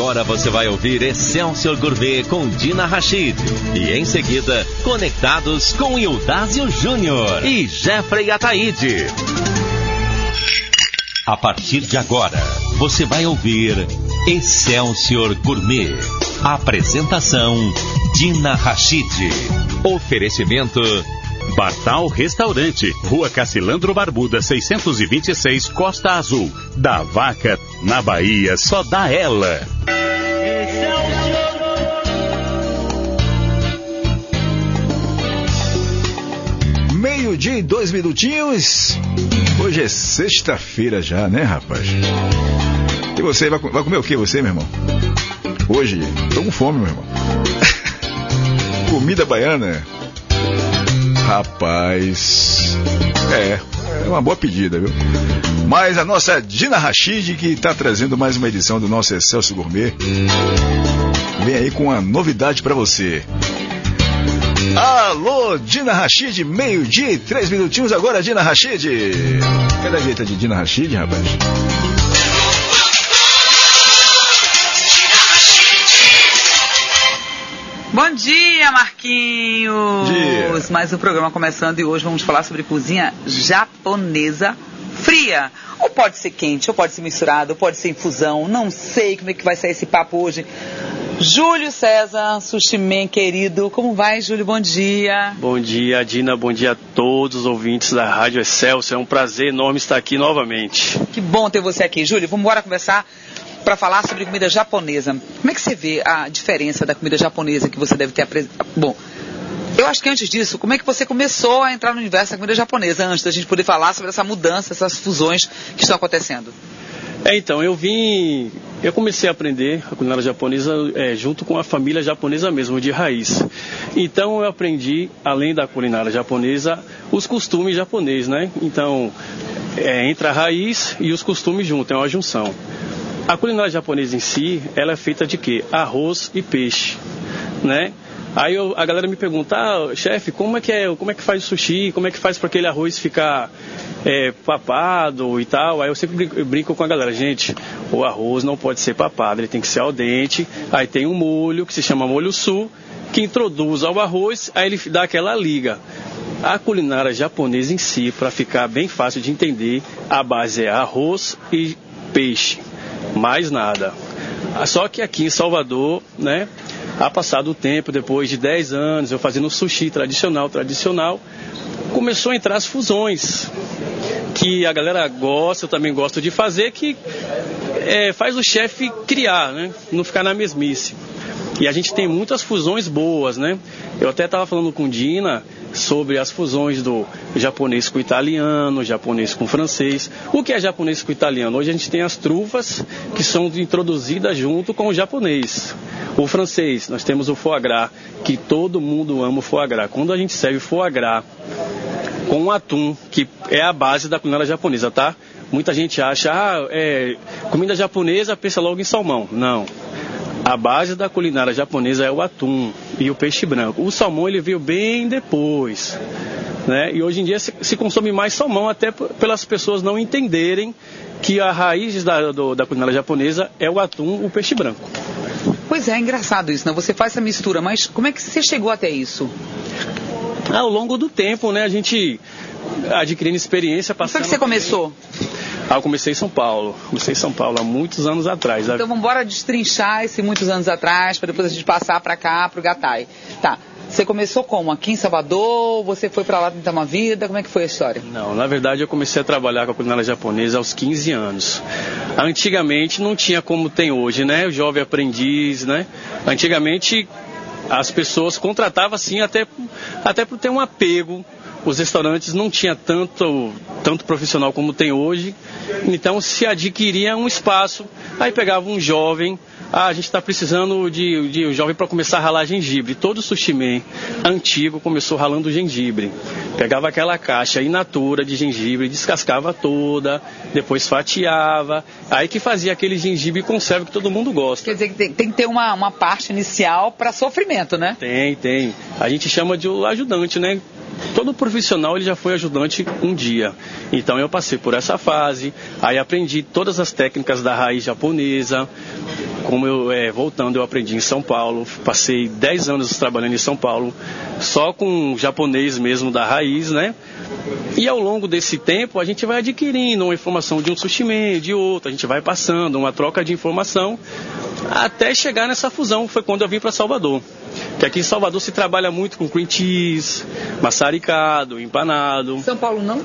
Agora você vai ouvir Excelsior Gourmet com Dina Rachid. E em seguida, conectados com Ildásio Júnior e Jeffrey Ataíde. A partir de agora, você vai ouvir Excelsior Gourmet. Apresentação Dina Rachid. Oferecimento Batal Restaurante, Rua Cacilandro Barbuda, 626, Costa Azul. Da vaca, na Bahia, só dá ela. Meio-dia e dois minutinhos. Hoje é sexta-feira já, né, rapaz? E você, vai, vai comer o que você, meu irmão? Hoje? Tô com fome, meu irmão. Comida baiana? Rapaz. É, é uma boa pedida, viu? Mas a nossa Dina Rachid, que está trazendo mais uma edição do nosso Excelso Gourmet, vem aí com uma novidade para você. Alô, Dina Rachid, meio-dia e três minutinhos agora, Dina Rachid. Cadê a jeita de Dina Rachid, rapaz? Bom dia, Marquinhos! Dia. Mais um programa começando e hoje vamos falar sobre cozinha japonesa fria. Ou pode ser quente, ou pode ser misturado, ou pode ser infusão. Não sei como é que vai sair esse papo hoje. Júlio César, Sushi Man, querido. Como vai, Júlio? Bom dia. Bom dia, Dina. Bom dia a todos os ouvintes da Rádio Excelsior. É um prazer enorme estar aqui novamente. Que bom ter você aqui. Júlio, vamos embora conversar para falar sobre comida japonesa. Como é que você vê a diferença da comida japonesa que você deve ter apresentado? Bom, eu acho que antes disso, como é que você começou a entrar no universo da comida japonesa, antes da gente poder falar sobre essa mudança, essas fusões que estão acontecendo? É, então, eu vim. Eu comecei a aprender a culinária japonesa é, junto com a família japonesa mesmo, de raiz. Então, eu aprendi, além da culinária japonesa, os costumes japoneses, né? Então, é, entra a raiz e os costumes junto, é uma junção. A culinária japonesa em si, ela é feita de quê? Arroz e peixe, né? Aí eu, a galera me pergunta, ah, chefe, como é que é, como é que faz o sushi, como é que faz para aquele arroz ficar é, papado e tal? Aí eu sempre brinco, brinco com a galera, gente, o arroz não pode ser papado, ele tem que ser al dente. Aí tem um molho que se chama molho sul, que introduz ao arroz, aí ele dá aquela liga. A culinária japonesa em si, para ficar bem fácil de entender, a base é arroz e peixe, mais nada. Só que aqui em Salvador, né, a passado o tempo, depois de 10 anos, eu fazendo sushi tradicional, tradicional, começou a entrar as fusões, que a galera gosta, eu também gosto de fazer, que é, faz o chefe criar, né? Não ficar na mesmice. E a gente tem muitas fusões boas, né? Eu até estava falando com Dina sobre as fusões do japonês com italiano, japonês com francês. O que é japonês com italiano? Hoje a gente tem as trufas que são introduzidas junto com o japonês. O francês, nós temos o foie gras, que todo mundo ama o foie gras. Quando a gente serve foie gras com atum, que é a base da culinária japonesa, tá? Muita gente acha, ah, é, comida japonesa, pensa logo em salmão. Não. A base da culinária japonesa é o atum e o peixe branco. O salmão ele veio bem depois. Né? E hoje em dia se, se consome mais salmão, até pelas pessoas não entenderem que a raiz da, do, da culinária japonesa é o atum, o peixe branco. Pois é, é engraçado isso, né? Você faz essa mistura, mas como é que você chegou até isso? Ao longo do tempo, né, a gente adquirindo experiência, Como foi passando... que você começou? Ah, eu comecei em São Paulo. Comecei em São Paulo há muitos anos atrás. Então vamos embora destrinchar esse muitos anos atrás, para depois a gente passar para cá, para o Gatai. Tá. Você começou como? Aqui em Salvador? Você foi para lá tentar uma vida? Como é que foi a história? Não, na verdade eu comecei a trabalhar com a culinária japonesa aos 15 anos. Antigamente não tinha como tem hoje, né? O jovem aprendiz, né? Antigamente as pessoas contratavam assim até, até por ter um apego. Os restaurantes não tinha tanto, tanto profissional como tem hoje, então se adquiria um espaço. Aí pegava um jovem, ah, a gente está precisando de, de um jovem para começar a ralar gengibre. Todo sushi antigo começou ralando gengibre. Pegava aquela caixa in natura de gengibre, descascava toda, depois fatiava, aí que fazia aquele gengibre conserva que todo mundo gosta. Quer dizer que tem, tem que ter uma, uma parte inicial para sofrimento, né? Tem, tem. A gente chama de ajudante, né? Todo profissional ele já foi ajudante um dia. Então eu passei por essa fase, aí aprendi todas as técnicas da raiz japonesa, como eu, é, voltando, eu aprendi em São Paulo, passei 10 anos trabalhando em São Paulo, só com japonês mesmo da raiz, né? E ao longo desse tempo a gente vai adquirindo uma informação de um sushi de outro, a gente vai passando uma troca de informação até chegar nessa fusão, foi quando eu vim para Salvador. Que aqui em Salvador se trabalha muito com cream cheese, maçaricado, empanado. São Paulo não?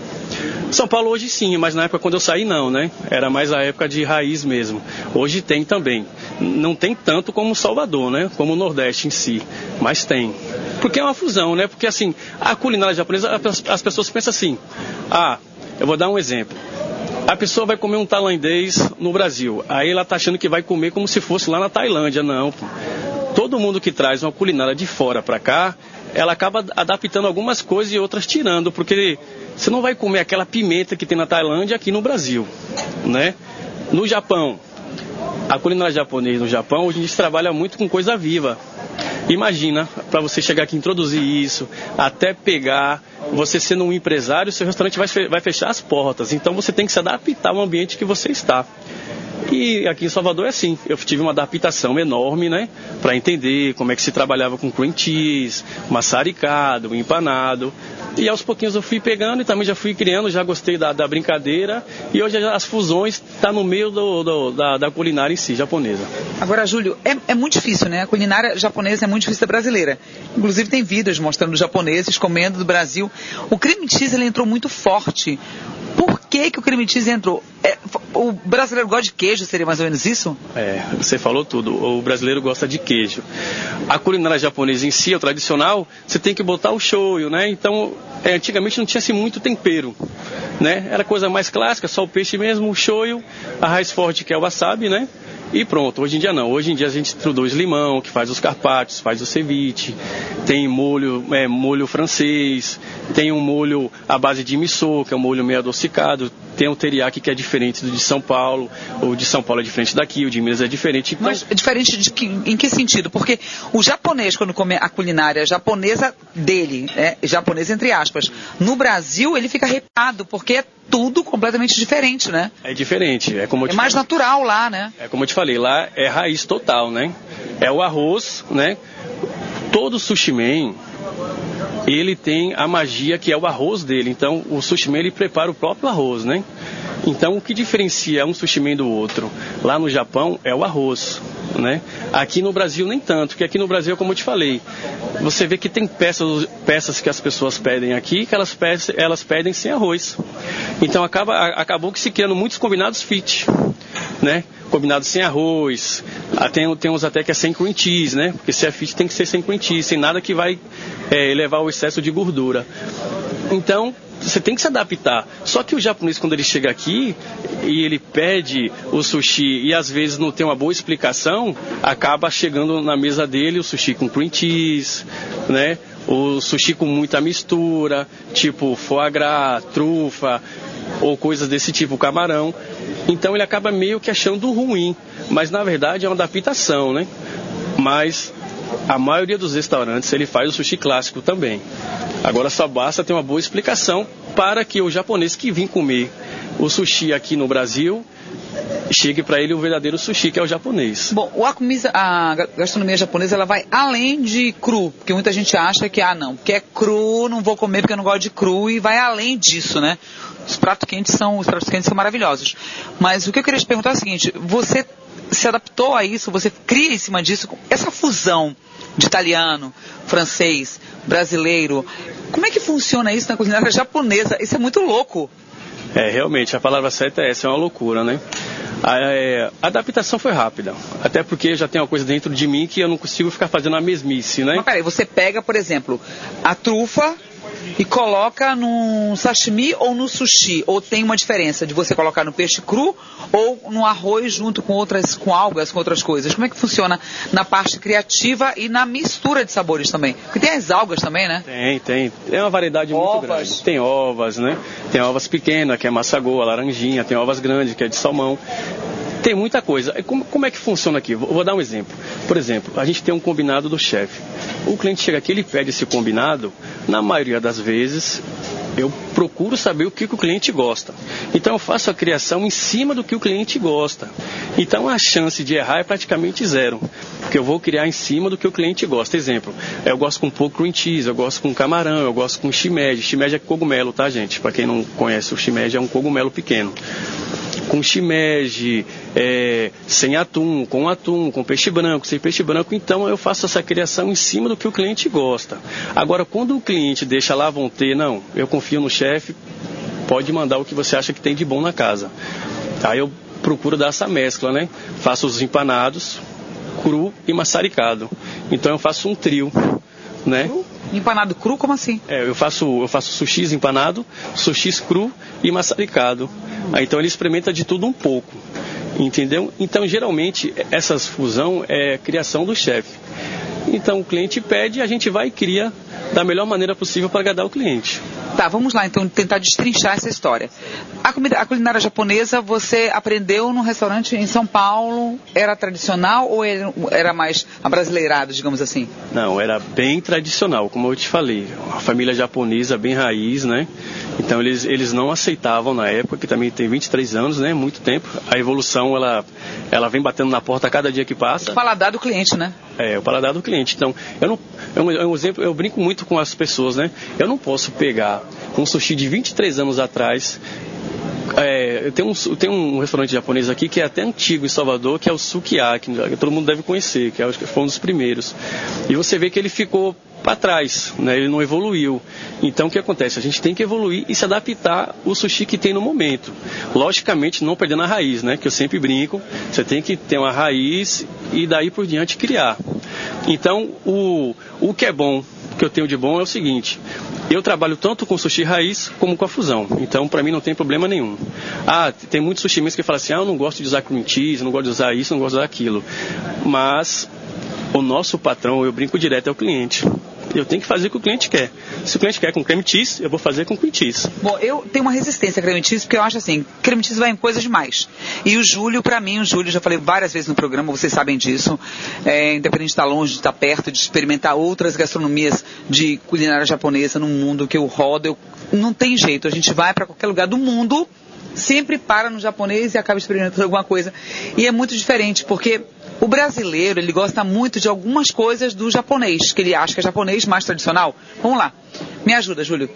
São Paulo hoje sim, mas na época quando eu saí não, né? Era mais a época de raiz mesmo. Hoje tem também. Não tem tanto como Salvador, né? Como o Nordeste em si, mas tem. Porque é uma fusão, né? Porque assim, a culinária japonesa, as pessoas pensam assim: ah, eu vou dar um exemplo. A pessoa vai comer um tailandês no Brasil. Aí ela está achando que vai comer como se fosse lá na Tailândia. Não. Todo mundo que traz uma culinária de fora para cá, ela acaba adaptando algumas coisas e outras tirando, porque você não vai comer aquela pimenta que tem na Tailândia aqui no Brasil, né? No Japão, a culinária japonesa no Japão, hoje a gente trabalha muito com coisa viva. Imagina, para você chegar aqui e introduzir isso, até pegar, você sendo um empresário, seu restaurante vai fechar as portas. Então você tem que se adaptar ao ambiente que você está. E aqui em Salvador é assim, eu tive uma adaptação enorme, né, para entender como é que se trabalhava com cream cheese, maçaricado, empanado. E aos pouquinhos eu fui pegando e também já fui criando, já gostei da, da brincadeira. E hoje as fusões estão tá no meio do, do, da, da, culinária em si, japonesa. Agora, Júlio, é, é, muito difícil, né? A culinária japonesa é muito difícil da brasileira. Inclusive tem vídeos mostrando japoneses comendo do Brasil. O cream cheese ele entrou muito forte. Por que, que o cream cheese entrou? É, o brasileiro gosta de queijo, seria mais ou menos isso? É, você falou tudo. O brasileiro gosta de queijo. A culinária japonesa em si, o tradicional, você tem que botar o shoyu, né? Então, é, antigamente não tinha assim, muito tempero, né? Era coisa mais clássica, só o peixe mesmo, o shoyu, a raiz forte que é o wasabi, né? E pronto, hoje em dia não. Hoje em dia a gente introduz limão, que faz os carpaccios, faz o ceviche, tem molho, é, molho francês, tem um molho à base de miso, que é um molho meio adocicado, tem o teriyaki que é diferente do de São Paulo, o de São Paulo é diferente daqui, o de Minas é diferente. Então... Mas diferente de que, em que sentido? Porque o japonês, quando come a culinária japonesa dele, é, japonesa entre aspas, no Brasil ele fica arrepiado, porque é tudo completamente diferente, né? É diferente, é como É mais natural lá, né? É como falei, lá é raiz total, né? É o arroz, né? Todo sushi man, ele tem a magia que é o arroz dele. Então, o sushi man, ele prepara o próprio arroz, né? Então, o que diferencia um sushi man do outro lá no Japão é o arroz, né? Aqui no Brasil nem tanto, porque aqui no Brasil, como eu te falei, você vê que tem peças, peças que as pessoas pedem aqui que elas, elas pedem sem arroz. Então acaba, acabou que se criando muitos combinados fit, né? Combinados sem arroz, ah, tem, tem uns até que é sem cream cheese, né? Porque se é fit tem que ser sem cream cheese, sem nada que vai é, elevar o excesso de gordura. Então, você tem que se adaptar. Só que o japonês, quando ele chega aqui e ele pede o sushi e às vezes não tem uma boa explicação, acaba chegando na mesa dele o sushi com cream cheese, né? O sushi com muita mistura, tipo foie gras, trufa ou coisas desse tipo, camarão. Então ele acaba meio que achando ruim, mas na verdade é uma adaptação, né? Mas a maioria dos restaurantes ele faz o sushi clássico também. Agora só basta ter uma boa explicação para que o japonês que vem comer o sushi aqui no Brasil chegue para ele o verdadeiro sushi, que é o japonês. Bom, a, a gastronomia japonesa ela vai além de cru, porque muita gente acha que, ah, não, porque é cru, não vou comer porque eu não gosto de cru, e vai além disso, né? Os pratos quentes são, os pratos quentes são maravilhosos. Mas o que eu queria te perguntar é o seguinte, você se adaptou a isso, você cria em cima disso, essa fusão de italiano, francês, brasileiro. Como é que funciona isso na culinária japonesa? Isso é muito louco. É, realmente, a palavra certa é essa, é uma loucura, né? A, é, a, adaptação foi rápida, até porque já tem uma coisa dentro de mim que eu não consigo ficar fazendo a mesmice, né? Mas peraí, você pega, por exemplo, a trufa e coloca no sashimi ou no sushi? Ou tem uma diferença de você colocar no peixe cru ou no arroz junto com outras, com algas, com outras coisas? Como é que funciona na parte criativa e na mistura de sabores também? Porque tem as algas também, né? Tem, tem. Tem uma variedade ovas. muito grande. Tem ovas, né? Tem ovas pequenas, que é massagoa, laranjinha, tem ovas grandes, que é de salmão. Tem muita coisa. Como, como é que funciona aqui? Vou, vou, dar um exemplo. Por exemplo, a gente tem um combinado do chefe. O cliente chega aqui, ele pede esse combinado, na maioria das vezes, eu procuro saber o que, o cliente gosta. Então eu faço a criação em cima do que o cliente gosta. Então a chance de errar é praticamente zero, porque eu vou criar em cima do que o cliente gosta. Exemplo, eu gosto com um pouco cream cheese, eu gosto com camarão, eu gosto com shimeji. Shimeji é cogumelo, tá gente? Para quem não conhece, o shimeji é um cogumelo pequeno com shimeji, é, sem atum, com atum, com peixe branco, sem peixe branco. Então eu faço essa criação em cima do que o cliente gosta. Agora, quando o cliente deixa lá, vão ter, não, eu confio no chefe, pode mandar o que você acha que tem de bom na casa. Aí eu procuro dar essa mescla, né? Faço os empanados, cru e maçaricado. Então eu faço um trio, né? Empanado cru, como assim? É, eu faço, eu faço sushi empanado, sushi cru e maçaricado. Aí, então ele experimenta de tudo um pouco. Entendeu? Então, geralmente, essa fusão é criação do chefe. Então, o cliente pede, a gente vai e cria da melhor maneira possível para agradar o cliente. Tá, vamos lá então tentar destrinchar essa história. A, comida, a culinária japonesa você aprendeu num restaurante em São Paulo? Era tradicional ou era, era mais abrasileirado, digamos assim? Não, era bem tradicional, como eu te falei. A família japonesa bem raiz, né? Então eles, eles não aceitavam na época, que também tem 23 anos, né? Muito tempo. A evolução, ela, ela vem batendo na porta a cada dia que passa. O paladar do cliente, né? É, o paladar do cliente. Então, eu não, é um, é um exemplo, eu brinco muito com as pessoas, né? Eu não posso pegar um sushi de 23 anos atrás. É, tem, um, tem um restaurante japonês aqui que é até antigo em Salvador, que é o Sukiyaki, que todo mundo deve conhecer, que, é, que foi um dos primeiros. E você vê que ele ficou para trás, né? ele não evoluiu. Então o que acontece? A gente tem que evoluir e se adaptar ao sushi que tem no momento. Logicamente não perdendo a raiz, né? que eu sempre brinco, você tem que ter uma raiz e daí por diante criar. Então o, o que é bom, que eu tenho de bom é o seguinte, eu trabalho tanto com sushi raiz como com a fusão. Então, para mim, não tem problema nenhum. Ah, tem muitos sushi que falam assim: ah, eu não gosto de usar cream cheese, não gosto de usar isso, não gosto de usar aquilo. Mas o nosso patrão, eu brinco direto, é o cliente. Eu tenho que fazer o que o cliente quer. Se o cliente quer com creme cheese, eu vou fazer com cream cheese. Bom, eu tenho uma resistência a creme cheese porque eu acho assim, creme cheese vai em coisas demais. E o Júlio, para mim, o Júlio, já falei várias vezes no programa, vocês sabem disso, é, independente de estar longe, de estar perto, de experimentar outras gastronomias de culinária japonesa no mundo que eu rodo, eu, não tem jeito. A gente vai para qualquer lugar do mundo, sempre para no japonês e acaba experimentando alguma coisa. E é muito diferente, porque o brasileiro, ele gosta muito de algumas coisas do japonês, que ele acha que é japonês mais tradicional. Vamos lá. Me ajuda, Júlio.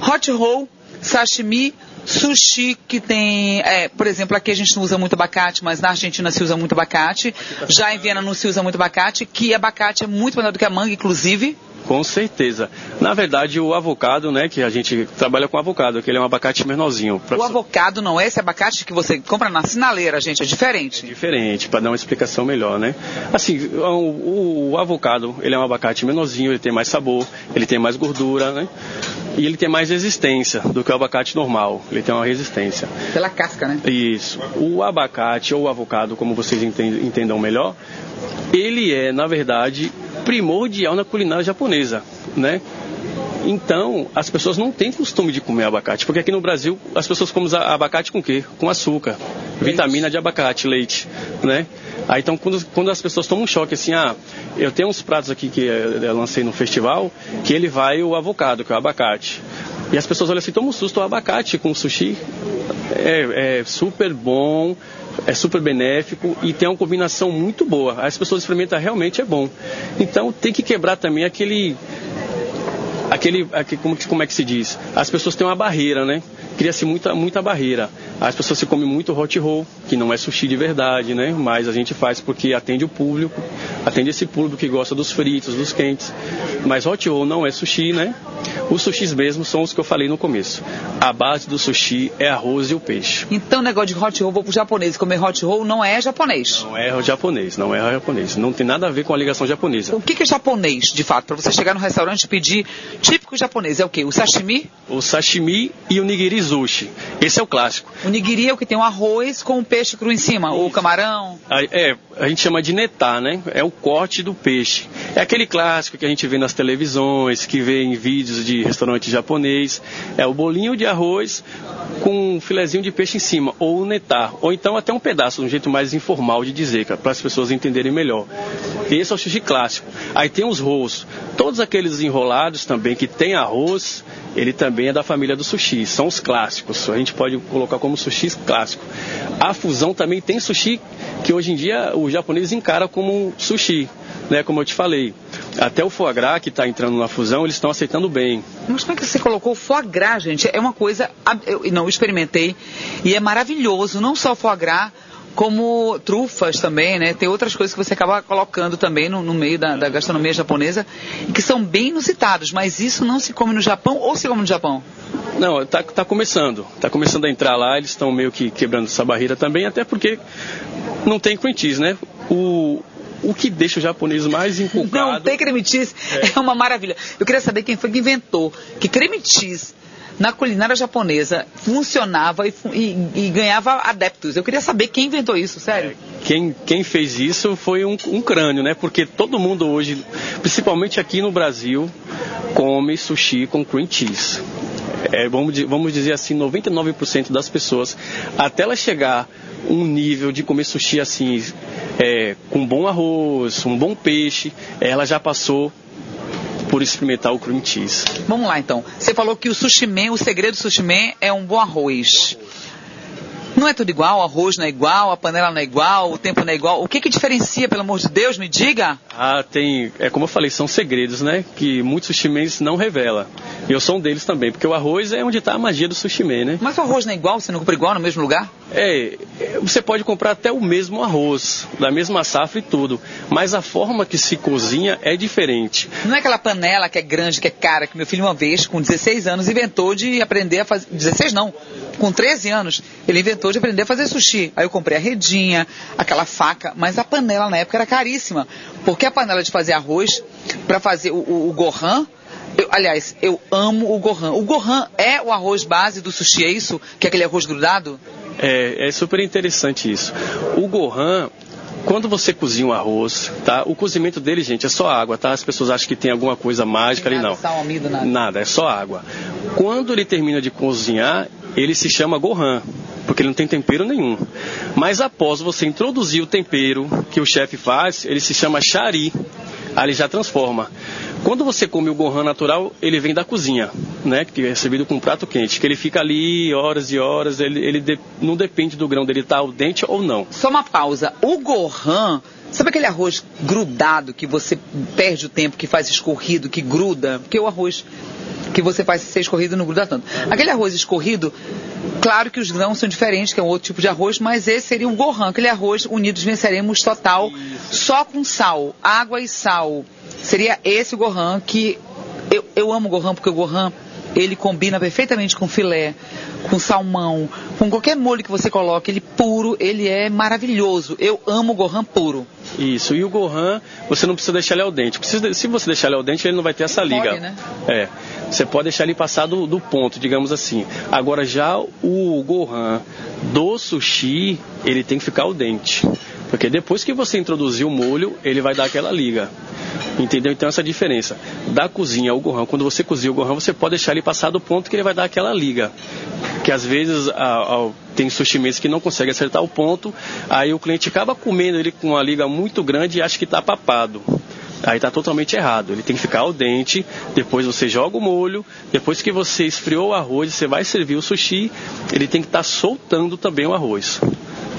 Hot roll, sashimi, sushi que tem, é, por exemplo, aqui a gente não usa muito abacate, mas na Argentina se usa muito abacate. Já em Viena não se usa muito abacate, que abacate é muito melhor do que a manga, inclusive. Com certeza. Na verdade, o avocado, né, que a gente trabalha com avocado, que ele é um abacate menorzinho. O avocado não é esse abacate que você compra na sinaleira, gente, é diferente. É diferente, para dar uma explicação melhor, né? Assim, o, o, o, avocado, ele é um abacate menorzinho, ele tem mais sabor, ele tem mais gordura, né? E ele tem mais resistência do que o abacate normal. Ele tem uma resistência. Pela casca, né? Isso. O abacate ou o avocado, como vocês entendam melhor, ele é, na verdade, primordial na culinária japonesa, né? Então, as pessoas não têm costume de comer abacate, porque aqui no Brasil as pessoas comem abacate com o quê? Com açúcar, leite. vitamina de abacate, leite, né? Aí então quando, quando as pessoas tomam um choque assim, ah, eu tenho uns pratos aqui que eu lancei no festival, que ele vai o avocado, que é o abacate. E as pessoas olham assim, tomam um susto, o abacate com sushi é, é super bom, é super benéfico e tem uma combinação muito boa. As pessoas experimentam, realmente é bom. Então tem que quebrar também aquele aquele, aquele como, como, é que se diz? As pessoas têm uma barreira, né? Cria-se muita, muita barreira. As pessoas se comem muito hot roll, que não é sushi de verdade, né? Mas a gente faz porque atende o público, atende esse público que gosta dos fritos, dos quentes. Mas hot roll não é sushi, né? Os sushis mesmo são os que eu falei no começo. A base do sushi é arroz e o peixe. Então o negócio de hot roll, vou pro japonês comer hot roll, não é japonês? Não é japonês, não é japonês. Não tem nada a ver com a ligação japonesa. O que, que é japonês, de fato? Para você chegar no restaurante e pedir típico japonês, é o quê? O sashimi? O sashimi e o nigiri sushi. Esse é o clássico. O nigiri é o que tem um arroz com o peixe cru em cima, ou camarão? É, a gente chama de netar, né? É o corte do peixe. É aquele clássico que a gente vê nas televisões, que vê em vídeos de restaurante japonês. É o bolinho de arroz com um filezinho de peixe em cima, ou netar, ou então até um pedaço, um jeito mais informal de dizer, para as pessoas entenderem melhor. Esse é o sushi clássico. Aí tem os rolls, todos aqueles enrolados também que tem arroz ele também é da família do sushi. São os clássicos. A gente pode colocar como sushi clássico. A fusão também tem sushi que hoje em dia o japonês encara como sushi, né? Como eu te falei. Até o foie gras que está entrando na fusão, eles estão aceitando bem. Mas como é que você colocou o foie gras, gente? É uma coisa. Eu não experimentei e é maravilhoso. Não só o foie gras, como trufas também, né? Tem outras coisas que você acaba colocando também no, no meio da, da, gastronomia japonesa que são bem inusitados, mas isso não se come no Japão ou se come no Japão? Não, está tá começando. Está começando a entrar lá, eles estão meio que quebrando essa barreira também, até porque não tem cheese, né? O, o que deixa o japonês mais inculcado... Não tem creme cheese, é. é uma maravilha. Eu queria saber quem foi que inventou que creme cheese na culinária japonesa funcionava e, e, e, ganhava adeptos. Eu queria saber quem inventou isso, sério. É, quem, quem fez isso foi um, um crânio, né? Porque todo mundo hoje, principalmente aqui no Brasil, come sushi com cream cheese. É, vamos, vamos dizer assim, 99% das pessoas, até ela chegar um nível de comer sushi assim, é, com bom arroz, um bom peixe, ela já passou por experimentar o cream cheese. Vamos lá então. Você falou que o sushi man, o segredo do sushi man é um bom arroz. Não é tudo igual, o arroz não é igual, a panela não é igual, o tempo não é igual. O que que diferencia, pelo amor de Deus, me diga? Ah, tem, é como eu falei, são segredos, né, que muitos sushi não revela. E eu sou um deles também, porque o arroz é onde está a magia do sushi né? Mas o arroz não é igual, você não compra igual no mesmo lugar? É, você pode comprar até o mesmo arroz, da mesma safra e tudo, mas a forma que se cozinha é diferente. Não é aquela panela que é grande, que é cara, que meu filho uma vez, com 16 anos, inventou de aprender a fazer, 16 não, com 13 anos, ele inventou de aprender a fazer sushi. Aí eu comprei a redinha, aquela faca, mas a panela na época era caríssima, porque a panela de fazer arroz, para fazer o, o, o gohan, eu, aliás, eu amo o gohan. O gohan é o arroz base do sushi, é isso? Que é aquele arroz grudado? É, é super interessante isso. O gohan, quando você cozinha um arroz, tá? O cozimento dele, gente, é só água, tá? As pessoas acham que tem alguma coisa mágica ali, não. Sal, amido, nada. nada, é só água. Quando ele termina de cozinhar, ele se chama gohan, porque ele não tem tempero nenhum. Mas após você introduzir o tempero que o chefe faz, ele se chama chari. Aí ele já transforma. Quando você come o gohan natural, ele vem da cozinha, né? Que é servido com um prato quente, que ele fica ali horas e horas, ele, ele de, não depende do grão dele estar tá ao dente ou não. Só uma pausa. O gohan, sabe aquele arroz grudado que você perde o tempo, que faz escorrido, que gruda? Porque o arroz que você faz ser escorrido não gruda tanto. Aquele arroz escorrido, claro que os grãos são diferentes, que é um outro tipo de arroz, mas esse seria o gohan, aquele arroz unidos venceremos total, só com sal, água e sal Seria esse o Gohan que eu, eu amo o Gohan porque o Gohan ele combina perfeitamente com filé, com salmão, com qualquer molho que você coloque, ele puro, ele é maravilhoso. Eu amo o Gohan puro. Isso, e o Gohan, você não precisa deixar ele ao dente. Precisa, se você deixar ele ao dente, ele não vai ter essa liga. Pode, né? É. Você pode deixar ele passar do, do ponto, digamos assim. Agora já o Gohan do sushi, ele tem que ficar ao dente. Porque depois que você introduzir o molho, ele vai dar aquela liga. Entendeu? Então essa diferença. Da cozinha ao gohan, quando você cozinha o gohan, você pode deixar ele passar do ponto que ele vai dar aquela liga. Que às vezes a, a, tem sushi mesmo que não consegue acertar o ponto, aí o cliente acaba comendo ele com uma liga muito grande e acha que está papado. Aí está totalmente errado. Ele tem que ficar ao dente, depois você joga o molho, depois que você esfriou o arroz, você vai servir o sushi, ele tem que estar tá soltando também o arroz.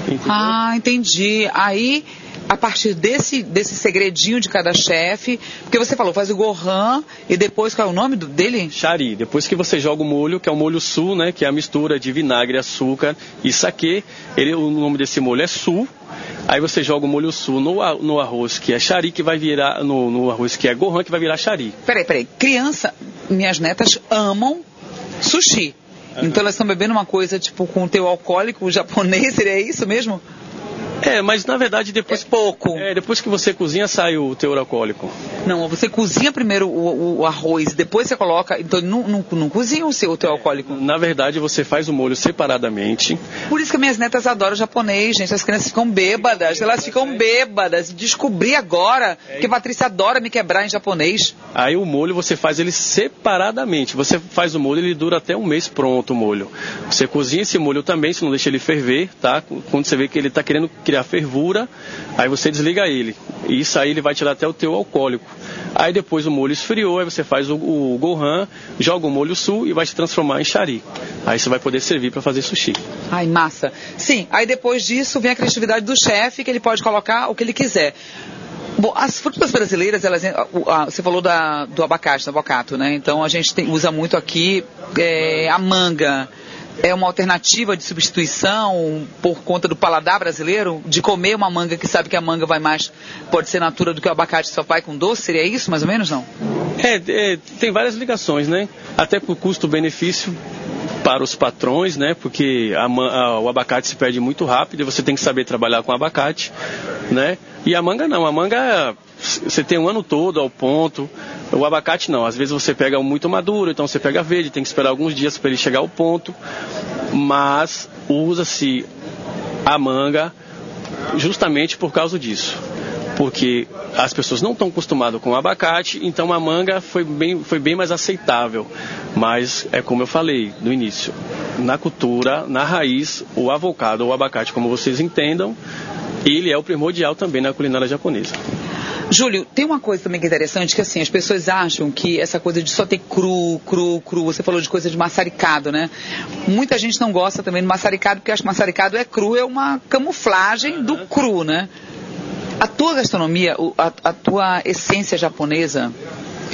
Entendeu? Ah, entendi. Aí a partir desse, desse segredinho de cada chefe, porque você falou, faz o gohan e depois qual é o nome do, dele? Chari. Depois que você joga o molho, que é o molho sul, né, que é a mistura de vinagre, açúcar e saquê, ele, o nome desse molho é sul. Aí você joga o molho sul no, no arroz que é chari, que vai virar, no, no arroz que é gohan, que vai virar chari. Peraí, peraí. Criança, minhas netas amam sushi. Uhum. Então elas estão bebendo uma coisa tipo com teu alcoólico japonês, seria isso mesmo? É, mas na verdade depois. É pouco. É, depois que você cozinha sai o teor alcoólico. Não, você cozinha primeiro o, o arroz, depois você coloca. Então não, não, não cozinha o seu teor alcoólico. Na verdade você faz o molho separadamente. Por isso que minhas netas adoram japonês, gente. As crianças ficam bêbadas, elas ficam bêbadas. Descobri agora que a Patrícia adora me quebrar em japonês. Aí o molho você faz ele separadamente. Você faz o molho, ele dura até um mês pronto o molho. Você cozinha esse molho também, você não deixa ele ferver, tá? Quando você vê que ele está querendo criar fervura, aí você desliga ele. E isso aí ele vai tirar até o teu alcoólico. Aí depois o molho esfriou, aí você faz o, o gohan, joga o molho sul e vai se transformar em chari. Aí você vai poder servir para fazer sushi. Ai, massa. Sim, aí depois disso vem a criatividade do chefe, que ele pode colocar o que ele quiser. Bom, as frutas brasileiras, elas, você falou da, do abacate, do abacato, né? Então a gente tem, usa muito aqui é, a manga. É uma alternativa de substituição por conta do paladar brasileiro de comer uma manga que sabe que a manga vai mais, pode ser natura do que o abacate só vai com doce? Seria isso, mais ou menos, não? É, é tem várias ligações, né? Até por custo-benefício para os patrões, né? Porque a, a, o abacate se perde muito rápido e você tem que saber trabalhar com abacate, né? E a manga não, a manga você tem um ano todo ao ponto. O abacate não, às vezes você pega muito maduro, então você pega verde, tem que esperar alguns dias para ele chegar ao ponto. Mas usa-se a manga justamente por causa disso porque as pessoas não estão acostumadas com o abacate, então a manga foi bem, foi bem mais aceitável. Mas é como eu falei no início, na cultura, na raiz, o avocado ou o abacate, como vocês entendam, ele é o primordial também na culinária japonesa. Júlio, tem uma coisa também que é interessante, que assim, as pessoas acham que essa coisa de só ter cru, cru, cru, você falou de coisa de maçaricado, né? Muita gente não gosta também do maçaricado, porque acha que maçaricado é cru, é uma camuflagem do cru, né? A tua gastronomia, a, a tua essência japonesa,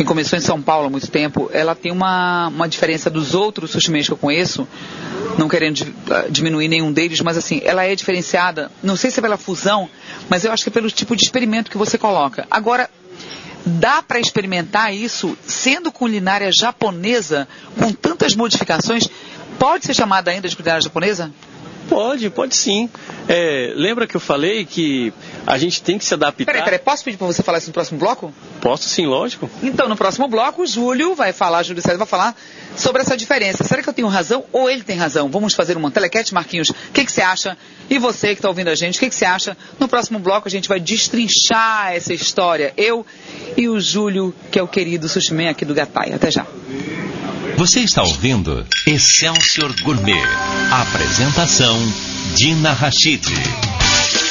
que começou em São Paulo há muito tempo, ela tem uma, uma diferença dos outros sushimens que eu conheço, não querendo ah, diminuir nenhum deles, mas assim, ela é diferenciada, não sei se é pela fusão, mas eu acho que é pelo tipo de experimento que você coloca. Agora, dá para experimentar isso sendo culinária japonesa, com tantas modificações? Pode ser chamada ainda de culinária japonesa? Pode, pode sim. É, lembra que eu falei que a gente tem que se adaptar. Peraí, peraí, posso pedir para você falar isso no próximo bloco? Posso sim, lógico. Então, no próximo bloco, o Júlio vai falar, Júlio César vai falar sobre essa diferença. Será que eu tenho razão ou ele tem razão? Vamos fazer uma telequete, Marquinhos. O que, que você acha? E você que está ouvindo a gente, o que, que você acha? No próximo bloco a gente vai destrinchar essa história. Eu e o Júlio, que é o querido Sushiman aqui do Gatai. Até já. Você está ouvindo Excelsior Gourmet. Apresentação Dina Rachid.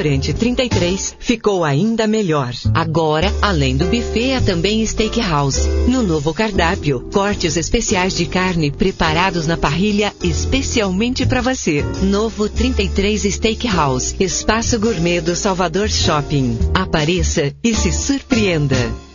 Restaurante 33 ficou ainda melhor. Agora, além do buffet, há também steakhouse. No novo cardápio, cortes especiais de carne preparados na parrilha especialmente para você. Novo 33 Steakhouse, espaço gourmet do Salvador Shopping. Apareça e se surpreenda.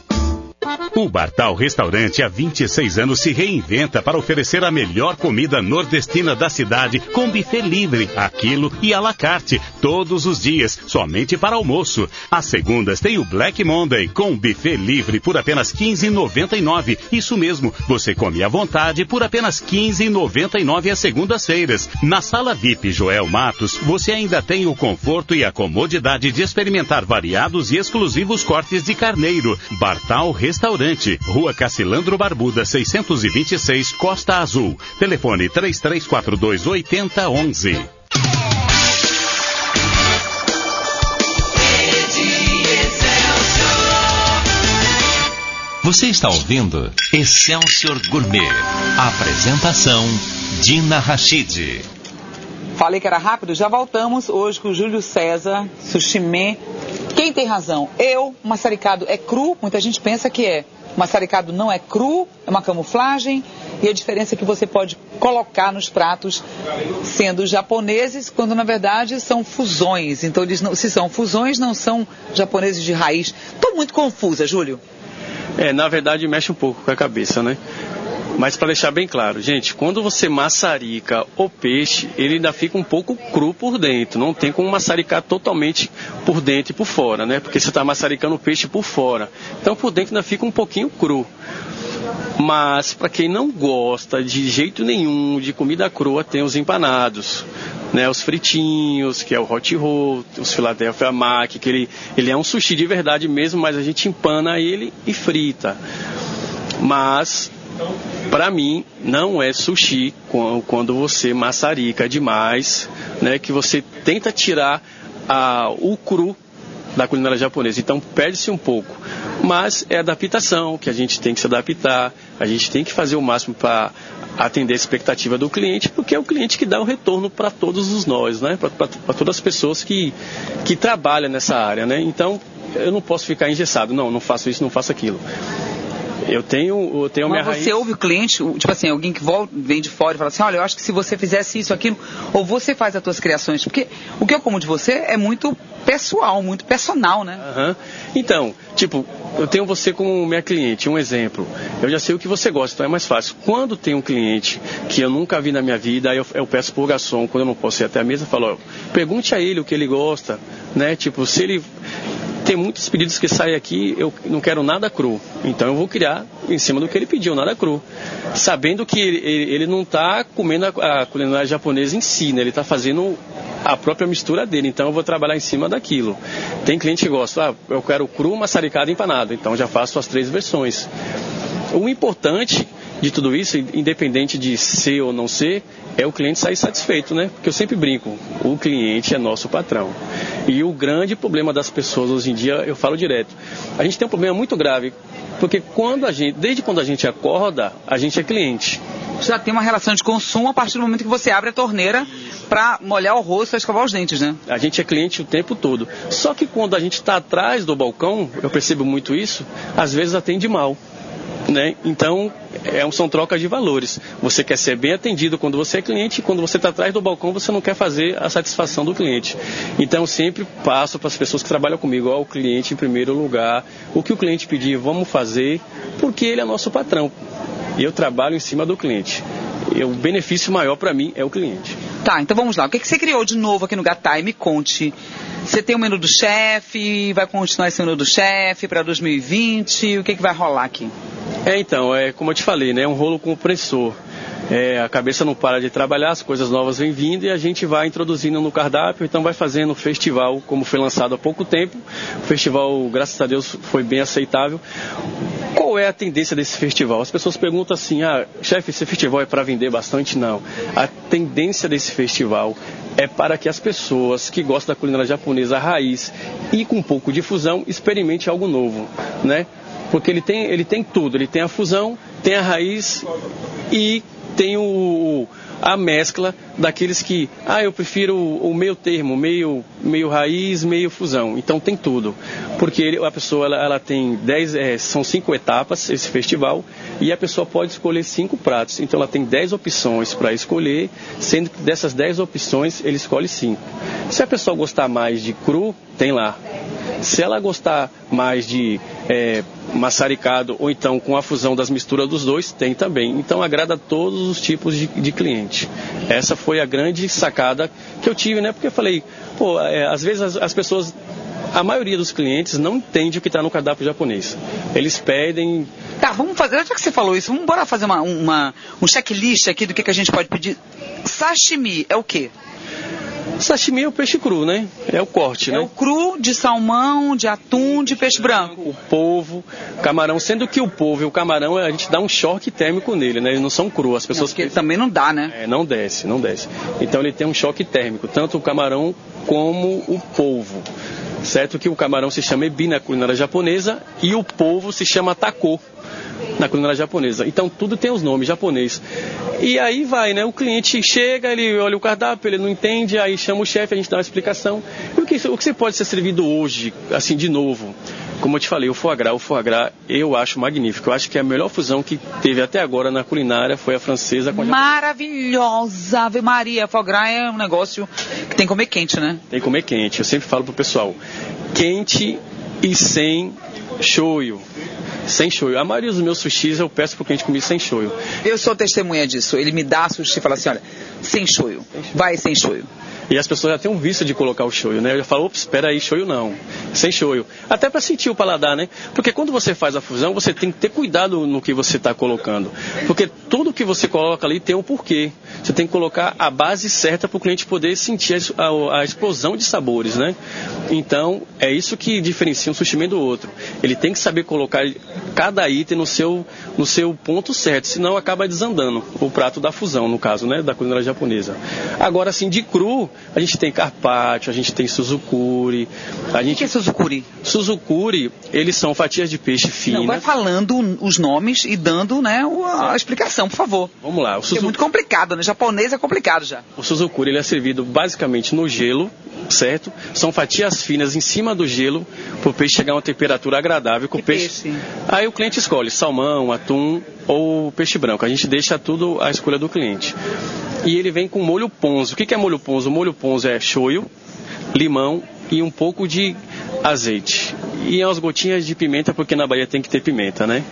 O Bartal Restaurante há 26 anos se reinventa para oferecer a melhor comida nordestina da cidade com buffet livre, aquilo e à la carte, todos os dias, somente para almoço. Às segundas tem o Black Monday com buffet livre por apenas 15,99. Isso mesmo, você come à vontade por apenas 15,99 às segundas-feiras. Na sala VIP Joel Matos, você ainda tem o conforto e a comodidade de experimentar variados e exclusivos cortes de carneiro. Bartal Restaurante, Rua Cacilandro Barbuda, 626, Costa Azul. Telefone 3342 8011. Você está ouvindo Excelsior Gourmet. Apresentação Dina Rachid. Falei que era rápido, já voltamos hoje com o Júlio César, Sushimê. Quem tem razão? Eu, maçaricado é cru, muita gente pensa que é. Maçaricado não é cru, é uma camuflagem, e a diferença é que você pode colocar nos pratos sendo japoneses, quando na verdade são fusões. Então, eles não, se são fusões, não são japoneses de raiz. Estou muito confusa, Júlio. É, na verdade mexe um pouco com a cabeça, né? Mas para deixar bem claro, gente, quando você maçarica o peixe, ele ainda fica um pouco cru por dentro. Não tem como maçaricar totalmente por dentro e por fora, né? Porque você está maçaricando o peixe por fora. Então por dentro ainda fica um pouquinho cru. Mas para quem não gosta de jeito nenhum de comida crua, tem os empanados. Né, os fritinhos, que é o hot roll, os Philadelphia Mac, que ele, ele é um sushi de verdade mesmo, mas a gente empana ele e frita. Mas para mim não é sushi quando você maçarica demais, né, que você tenta tirar a, o cru da culinária japonesa. Então perde-se um pouco. Mas é adaptação, que a gente tem que se adaptar, a gente tem que fazer o máximo para atender a expectativa do cliente, porque é o cliente que dá o retorno para todos os nós, né? para todas as pessoas que, que trabalham nessa área. Né? Então eu não posso ficar engessado, não, não faço isso, não faço aquilo. Eu tenho, eu tenho Mas minha você raiz... ouve o cliente, tipo assim, alguém que volta, vem de fora e fala assim, olha, eu acho que se você fizesse isso, aquilo, ou você faz as suas criações, porque o que eu como de você é muito pessoal, muito personal, né? Uhum. Então, tipo, eu tenho você como minha cliente, um exemplo. Eu já sei o que você gosta, então é mais fácil. Quando tem um cliente que eu nunca vi na minha vida, aí eu, eu peço pro garçom, quando eu não posso ir até a mesa, eu falo, ó, pergunte a ele o que ele gosta, né? Tipo, se ele tem muitos pedidos que saem aqui, eu não quero nada cru. Então eu vou criar em cima do que ele pediu, nada cru. Sabendo que ele, ele não está comendo a, a, culinária japonesa em si, né? ele está fazendo a própria mistura dele. Então eu vou trabalhar em cima daquilo. Tem cliente que gosta, ah, eu quero cru, maçaricado e empanado. Então já faço as três versões. O importante de tudo isso, independente de ser ou não ser, é o cliente sair satisfeito, né? Porque eu sempre brinco, o cliente é nosso patrão. E o grande problema das pessoas hoje em dia, eu falo direto, a gente tem um problema muito grave, porque quando a gente, desde quando a gente acorda, a gente é cliente. Já tem uma relação de consumo a partir do momento que você abre a torneira para molhar o rosto e escovar os dentes, né? A gente é cliente o tempo todo. Só que quando a gente está atrás do balcão, eu percebo muito isso, às vezes atende mal. Né? Então, é, são trocas de valores. Você quer ser bem atendido quando você é cliente, e quando você está atrás do balcão, você não quer fazer a satisfação do cliente. Então, sempre passo para as pessoas que trabalham comigo, ao cliente em primeiro lugar, o que o cliente pedir, vamos fazer, porque ele é nosso patrão. E eu trabalho em cima do cliente. E o benefício maior para mim é o cliente. Tá, então vamos lá. O que, que você criou de novo aqui no Gatai? Me conte. Você tem o menu do chefe, vai continuar esse menu do chefe para 2020? O que, que vai rolar aqui? É, então, é como eu te falei, né? É um rolo compressor. É, a cabeça não para de trabalhar, as coisas novas vêm vindo e a gente vai introduzindo no cardápio, então vai fazendo o festival, como foi lançado há pouco tempo. O festival, graças a Deus, foi bem aceitável. Qual é a tendência desse festival? As pessoas perguntam assim: ah, chefe, esse festival é para vender bastante? Não. A tendência desse festival é para que as pessoas que gostam da culinária japonesa raiz e com um pouco de fusão experimente algo novo, né? Porque ele tem, ele tem tudo, ele tem a fusão, tem a raiz e tem o, a mescla daqueles que, ah, eu prefiro o, meio termo, meio, meio raiz, meio fusão. Então tem tudo. Porque ele, a pessoa ela, ela tem dez, é, são cinco etapas esse festival e a pessoa pode escolher cinco pratos. Então ela tem dez opções para escolher, sendo que dessas dez opções ele escolhe cinco. Se a pessoa gostar mais de cru, tem lá. Se ela gostar mais de é, maçaricado ou então com a fusão das misturas dos dois, tem também. Então agrada todos os tipos de, de cliente. Essa foi a grande sacada que eu tive, né? Porque eu falei, pô, é, às vezes as, as pessoas a maioria dos clientes não entende o que está no cardápio japonês. Eles pedem. Tá, vamos fazer, já que você falou isso, vamos bora fazer uma, uma, um checklist aqui do que, que a gente pode pedir. Sashimi é o quê? Sashimi é o peixe cru, né? É o corte, é né? É o cru de salmão, de atum, de peixe branco. O polvo, camarão, sendo que o polvo e o camarão a gente dá um choque térmico nele, né? Eles não são crus. As pessoas não, porque também não dá, né? É, não desce, não desce. Então ele tem um choque térmico, tanto o camarão como o polvo. Certo que o camarão se chama ebi na culinária japonesa e o polvo se chama taco na culinária japonesa. Então tudo tem os nomes japonês. E aí vai, né? O cliente chega, ele olha o cardápio, ele não entende, aí chama o chefe, a gente dá uma explicação. E o que, o que você pode ser servido hoje, assim, de novo? Como eu te falei, o foie gras, o foie gras eu acho magnífico. Eu acho que a melhor fusão que teve até agora na culinária foi a francesa com a Maravilhosa! Ave Maria, foie gras é um negócio que tem que comer quente, né? Tem que comer quente. Eu sempre falo pro pessoal, quente e sem shoyu sem shoyu. A maioria dos meus sushis eu peço pro cliente comer sem shoyu. Eu sou testemunha disso. Ele me dá sushi e fala assim, olha, sem shoyu. Vai sem shoyu. E as pessoas já têm um vício de colocar o shoyu, né? Eu já falo, ops, espera aí, shoyu não. Sem shoyu. Até para sentir o paladar, né? Porque quando você faz a fusão, você tem que ter cuidado no que você está colocando. Porque tudo que você coloca ali tem um porquê. Você tem que colocar a base certa para o cliente poder sentir a, a, explosão de sabores, né? Então, é isso que diferencia um sushi do outro. Ele tem que saber colocar cada item no seu, no seu ponto certo, senão acaba desandando o prato da fusão, no caso, né? Da culinária japonesa. Agora, assim, de cru, a gente tem carpaccio, a gente tem suzukuri. A gente... O que é suzukuri? Suzukuri, eles são fatias de peixe finas. Não, vai falando os nomes e dando né, a explicação, por favor. Vamos lá. O suzu... É muito complicado, né? Japonês é complicado já. O suzukuri ele é servido basicamente no gelo, certo? São fatias finas em cima do gelo para o peixe chegar a uma temperatura agradável. Com o peixe... peixe. Aí o cliente escolhe salmão, atum ou peixe branco. A gente deixa tudo à escolha do cliente. E ele vem com molho ponzo. O que é molho ponzo? O molho ponzo é shoyu, limão e um pouco de azeite. E umas gotinhas de pimenta, porque na Bahia tem que ter pimenta, né?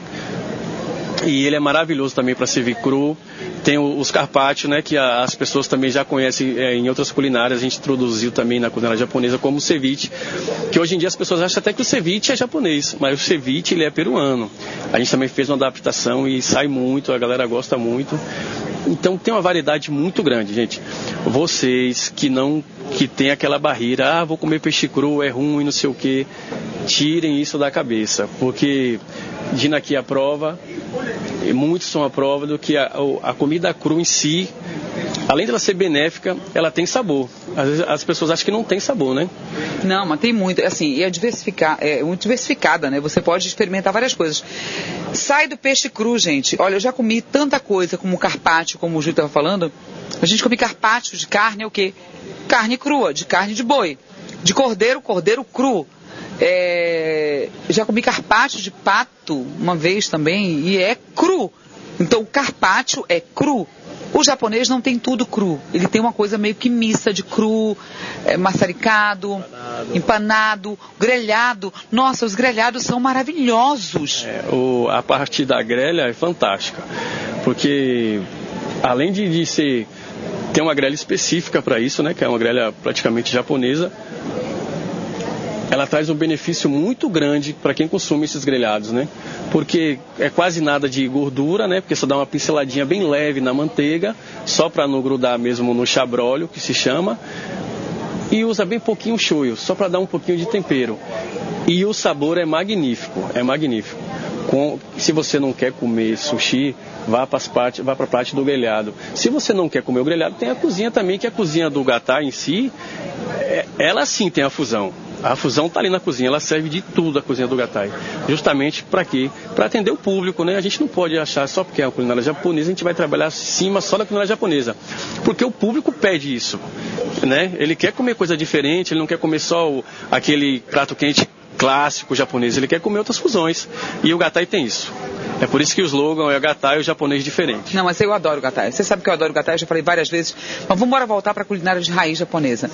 E ele é maravilhoso também para servir cru. Tem os carpaccio, né, que as pessoas também já conhecem é, em outras culinárias. A gente introduziu também na culinária japonesa como ceviche, que hoje em dia as pessoas acham até que o ceviche é japonês, mas o ceviche ele é peruano. A gente também fez uma adaptação e sai muito, a galera gosta muito. Então tem uma variedade muito grande, gente. Vocês que não que tem aquela barreira, ah, vou comer peixe cru, é ruim, não sei o que, tirem isso da cabeça, porque Dina aqui a prova, muitos são a prova do que a, a comida crua em si, além de ela ser benéfica, ela tem sabor. Às vezes as pessoas acham que não tem sabor, né? Não, mas tem muito. Assim, e é, diversificar, é muito diversificada, né? Você pode experimentar várias coisas. Sai do peixe cru, gente. Olha, eu já comi tanta coisa como carpaccio, como o Júlio estava falando. A gente come carpaccio de carne, é o quê? Carne crua, de carne de boi. De cordeiro, cordeiro cru. É, já comi carpaccio de pato uma vez também e é cru. Então o carpaccio é cru. O japonês não tem tudo cru. Ele tem uma coisa meio que mista de cru, é, maçaricado, empanado. empanado, grelhado. Nossa, os grelhados são maravilhosos. É, o, a parte da grelha é fantástica. Porque além de, de ser tem uma grelha específica para isso, né, que é uma grelha praticamente japonesa ela traz um benefício muito grande para quem consome esses grelhados, né? Porque é quase nada de gordura, né? Porque só dá uma pinceladinha bem leve na manteiga, só para não grudar mesmo no chabrólio, que se chama. E usa bem pouquinho shoyu, só para dar um pouquinho de tempero. E o sabor é magnífico, é magnífico. Com, se você não quer comer sushi, vá para a parte do grelhado. Se você não quer comer o grelhado, tem a cozinha também, que a cozinha do gatá em si, é, ela sim tem a fusão. A fusão está ali na cozinha, ela serve de tudo a cozinha do Gatai. Justamente para quê? Para atender o público, né? A gente não pode achar só porque é uma culinária japonesa, a gente vai trabalhar acima só na culinária japonesa. Porque o público pede isso, né? Ele quer comer coisa diferente, ele não quer comer só o, aquele prato quente clássico japonês, ele quer comer outras fusões. E o Gatai tem isso. É por isso que o slogan é Gatai, o japonês diferente. Não, mas eu adoro o Gatai. Você sabe que eu adoro o Gatai, já falei várias vezes. Mas vamos embora voltar para a culinária de raiz japonesa.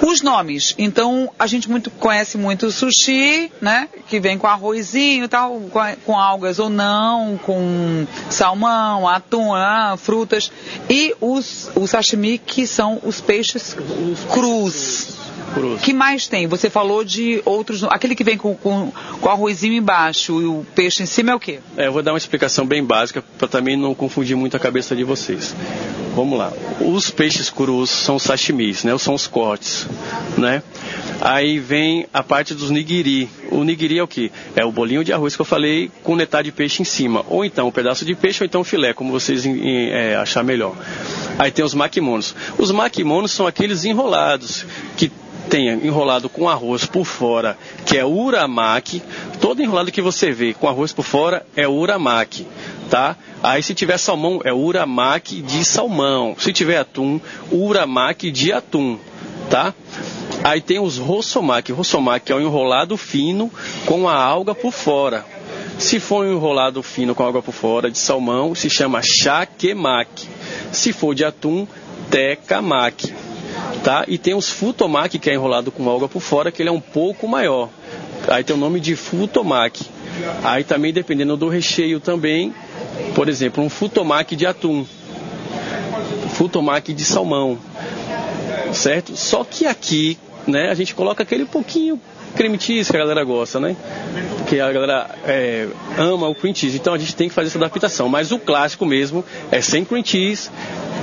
Os nomes. Então, a gente muito, conhece muito o sushi, né? Que vem com arrozinho e tal, com, com algas ou não, com salmão, atum, ah, frutas. E os, o sashimi, que são os peixes crus. Cruz. que mais tem? Você falou de outros. Aquele que vem com, com, com arrozinho embaixo e o peixe em cima é o quê? É, eu vou dar uma explicação bem básica para também não confundir muito a cabeça de vocês. Vamos lá. Os peixes crus são os sashimis, né? São os cortes, né? Aí vem a parte dos nigiri. O nigiri é o que? É o bolinho de arroz que eu falei com netá de peixe em cima. Ou então um pedaço de peixe ou então um filé, como vocês é, achar melhor. Aí tem os makimonos. Os makimonos são aqueles enrolados que tenha enrolado com arroz por fora, que é uramaki, todo enrolado que você vê com arroz por fora é uramaki, tá? Aí se tiver salmão é uramaki de salmão, se tiver atum, uramaki de atum, tá? Aí tem os rossomaki, rossomaki é o enrolado fino com a alga por fora. Se for um enrolado fino com a alga por fora de salmão, se chama shakemaki. Se for de atum, tekamaki tá? E tem os futomaki, que é enrolado com alga por fora, que ele é um pouco maior. Aí tem o nome de futomaki. Aí também dependendo do recheio também, por exemplo, um futomaki de atum, futomaki de salmão. certo? Só que aqui, né, a gente coloca aquele pouquinho creme cheese que a galera gosta, né? Que a galera é, ama o cream cheese. Então a gente tem que fazer essa adaptação. Mas o clássico mesmo é sem cream cheese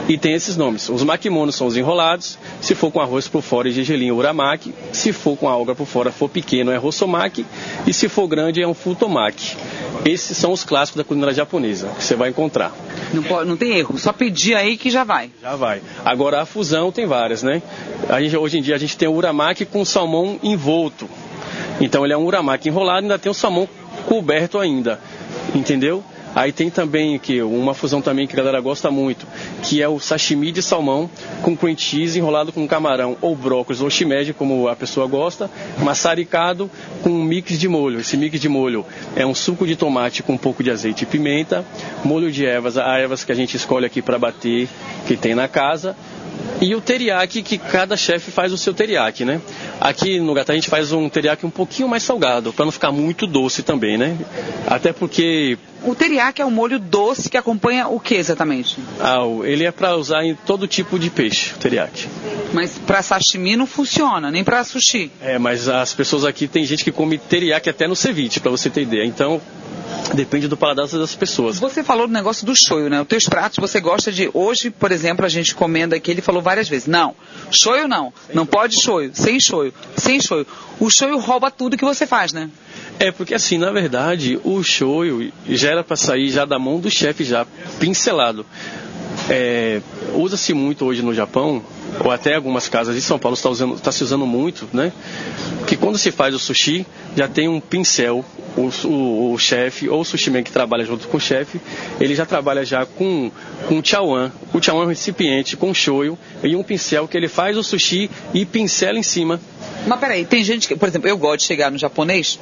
e tem esses nomes. Os makimonos são os enrolados. Se for com arroz por fora e gergelim, uramaki. Se for com a alga por fora, for pequeno, é rossomaki. E se for grande, é um futomaki. Esses são os clássicos da culinária japonesa que você vai encontrar. Não, pode, não tem erro, só pedir aí que já vai. Já vai. Agora a fusão tem várias, né? A gente, hoje em dia a gente tem o uramaki com salmão envolto. Então ele é um uramaki enrolado e ainda tem o salmão coberto ainda. Entendeu? Aí tem também que uma fusão também que a galera gosta muito, que é o sashimi de salmão com cream cheese enrolado com camarão ou brócolis ou shimeji, como a pessoa gosta, maçaricado com um mix de molho. Esse mix de molho é um suco de tomate com um pouco de azeite e pimenta, molho de ervas, a ervas que a gente escolhe aqui para bater, que tem na casa, e o teriyaki, que cada chefe faz o seu teriyaki, né? Aqui no Gata a gente faz um teriyaki um pouquinho mais salgado, para não ficar muito doce também, né? Até porque... O teriyaki é um molho doce que acompanha o que exatamente? Ah, ele é para usar em todo tipo de peixe, o teriyaki. Mas para sashimi não funciona, nem para sushi. É, mas as pessoas aqui, tem gente que come teriyaki até no ceviche, para você ter ideia. Então, Depende do paladar das pessoas. Você falou do negócio do shoyu, né? Os teus pratos, você gosta de... Hoje, por exemplo, a gente comenda aqui, ele falou várias vezes, não, shoyu não, não pode shoyu, sem shoyu, sem shoyu. O shoyu rouba tudo que você faz, né? É, porque assim, na verdade, o shoyu já era para sair já da mão do chefe já, pincelado. É, Usa-se muito hoje no Japão, ou até algumas casas de São Paulo está, usando, está se usando muito, né? Que quando se faz o sushi, já tem um pincel, o, o, o chefe ou o sushi man que trabalha junto com o chefe, ele já trabalha já com, com o chawan. O chawan é um recipiente com shoyu e um pincel que ele faz o sushi e pincela em cima. Mas peraí, tem gente que, por exemplo, eu gosto de chegar no japonês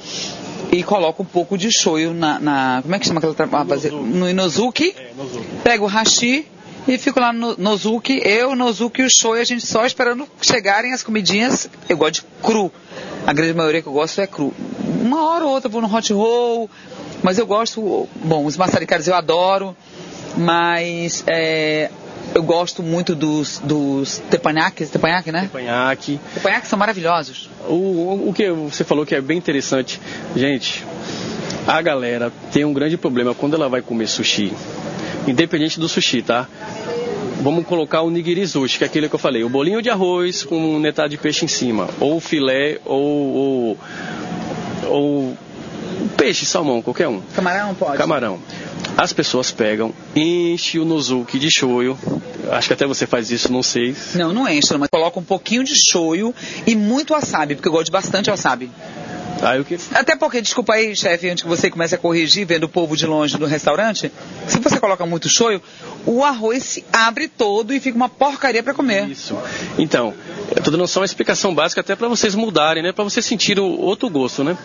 e coloco um pouco de shoyu na, na como é que chama aquela no inozuki, é, pego o hashi e fico lá no Nozuki, eu, Nozuki e o Shoei, a gente só esperando chegarem as comidinhas. Eu gosto de cru. A grande maioria que eu gosto é cru. Uma hora ou outra vou no hot roll, mas eu gosto, bom, os maçaricares eu adoro, mas é, eu gosto muito dos, dos teppanyaki, teppanyaki, né? Teppanyaki. Teppanyaki são maravilhosos. O, o, o que você falou que é bem interessante, gente, a galera tem um grande problema quando ela vai comer sushi independente do sushi, tá? Vamos colocar o nigiri sushi, que é aquele que eu falei, o bolinho de arroz com um netado de peixe em cima, ou filé, ou, ou, ou peixe, salmão, qualquer um. Camarão pode? Camarão. As pessoas pegam, enchem o nozuki de shoyu. Acho que até você faz isso, não sei. Não, não enche, mas coloca um pouquinho de shoyu e muito wasabi, porque eu gosto bastante wasabi. Ah, que... Até porque, desculpa aí, chefe, antes que você comece a corrigir, vendo o povo de longe no restaurante, se você coloca muito shoyu, o arroz se abre todo e fica uma porcaria para comer. Isso. Então, eu tô dando só uma explicação básica até para vocês mudarem, né? Para vocês sentirem outro gosto, né?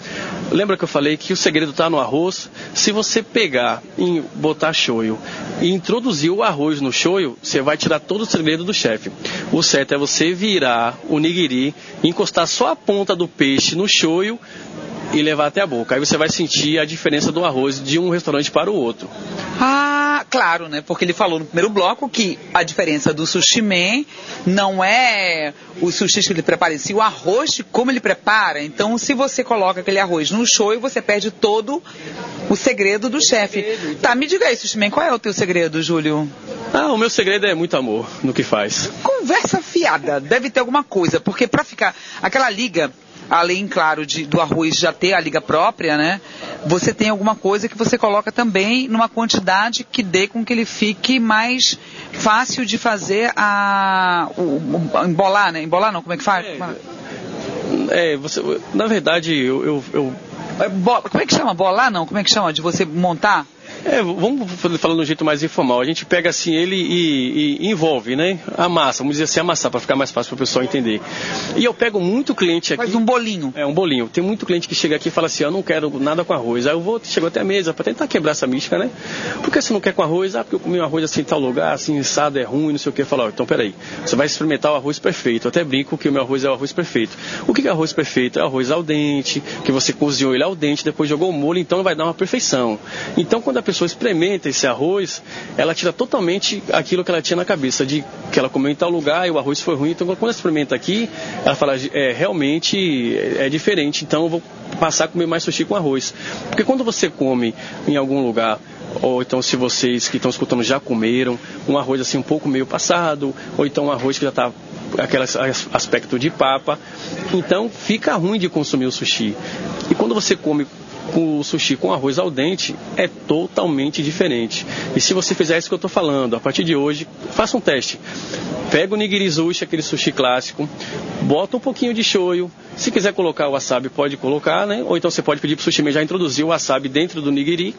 Lembra que eu falei que o segredo está no arroz? Se você pegar e botar shoyu e introduzir o arroz no shoyu, você vai tirar todo o segredo do chefe. O certo é você virar o nigiri, encostar só a ponta do peixe no shoyu e levar até a boca. Aí você vai sentir a diferença do arroz de um restaurante para o outro. Ah, claro, né? Porque ele falou no primeiro bloco que a diferença do sushi man não é o sushi que ele prepara, sim o arroz de como ele prepara. Então, se você coloca aquele arroz no show, você perde todo o segredo do chefe. Tá, me diga aí, sushi man, qual é o teu segredo, Júlio? Ah, o meu segredo é muito amor no que faz. Conversa fiada, deve ter alguma coisa, porque para ficar aquela liga além, claro, de, do arroz já ter a liga própria, né? Você tem alguma coisa que você coloca também numa quantidade que dê com que ele fique mais fácil de fazer a. O, o, embolar, né? Embolar não, como é que faz? É, é você, na verdade, eu, eu, eu... É, como é que chama? Bolar não? Como é que chama? De você montar? É, vamos falando de um jeito mais informal. A gente pega assim ele e, e envolve, né? Amassa, vamos dizer assim, amassar para ficar mais fácil para o pessoal entender. E eu pego muito cliente aqui. Faz um bolinho. É, um bolinho. Tem muito cliente que chega aqui e fala assim: eu não quero nada com arroz. Aí eu vou, chego até a mesa para tentar quebrar essa mística, né? Por que você não quer com arroz? Ah, porque eu comi um arroz assim em tal lugar, assim, assado é ruim, não sei o que. Falar, então peraí, você vai experimentar o arroz perfeito. Eu até brinco que o meu arroz é o arroz perfeito. O que é arroz perfeito? É arroz al dente, que você cozinhou ele al dente, depois jogou o molho, então vai dar uma perfeição. Então quando a pessoa experimenta esse arroz, ela tira totalmente aquilo que ela tinha na cabeça, de que ela comeu em tal lugar e o arroz foi ruim. Então, quando ela experimenta aqui, ela fala, é, realmente é diferente, então eu vou passar a comer mais sushi com arroz. Porque quando você come em algum lugar ou então se vocês que estão escutando já comeram um arroz assim um pouco meio passado, ou então um arroz que já está aquele aspecto de papa, então fica ruim de consumir o sushi. E quando você come o sushi com arroz ao dente é totalmente diferente. E se você fizer isso que eu estou falando, a partir de hoje, faça um teste. Pega o nigirizushi, aquele sushi clássico, bota um pouquinho de shoyu. Se quiser colocar o wasabi, pode colocar, né? Ou então você pode pedir para o sushi já introduzir o wasabi dentro do nigiri.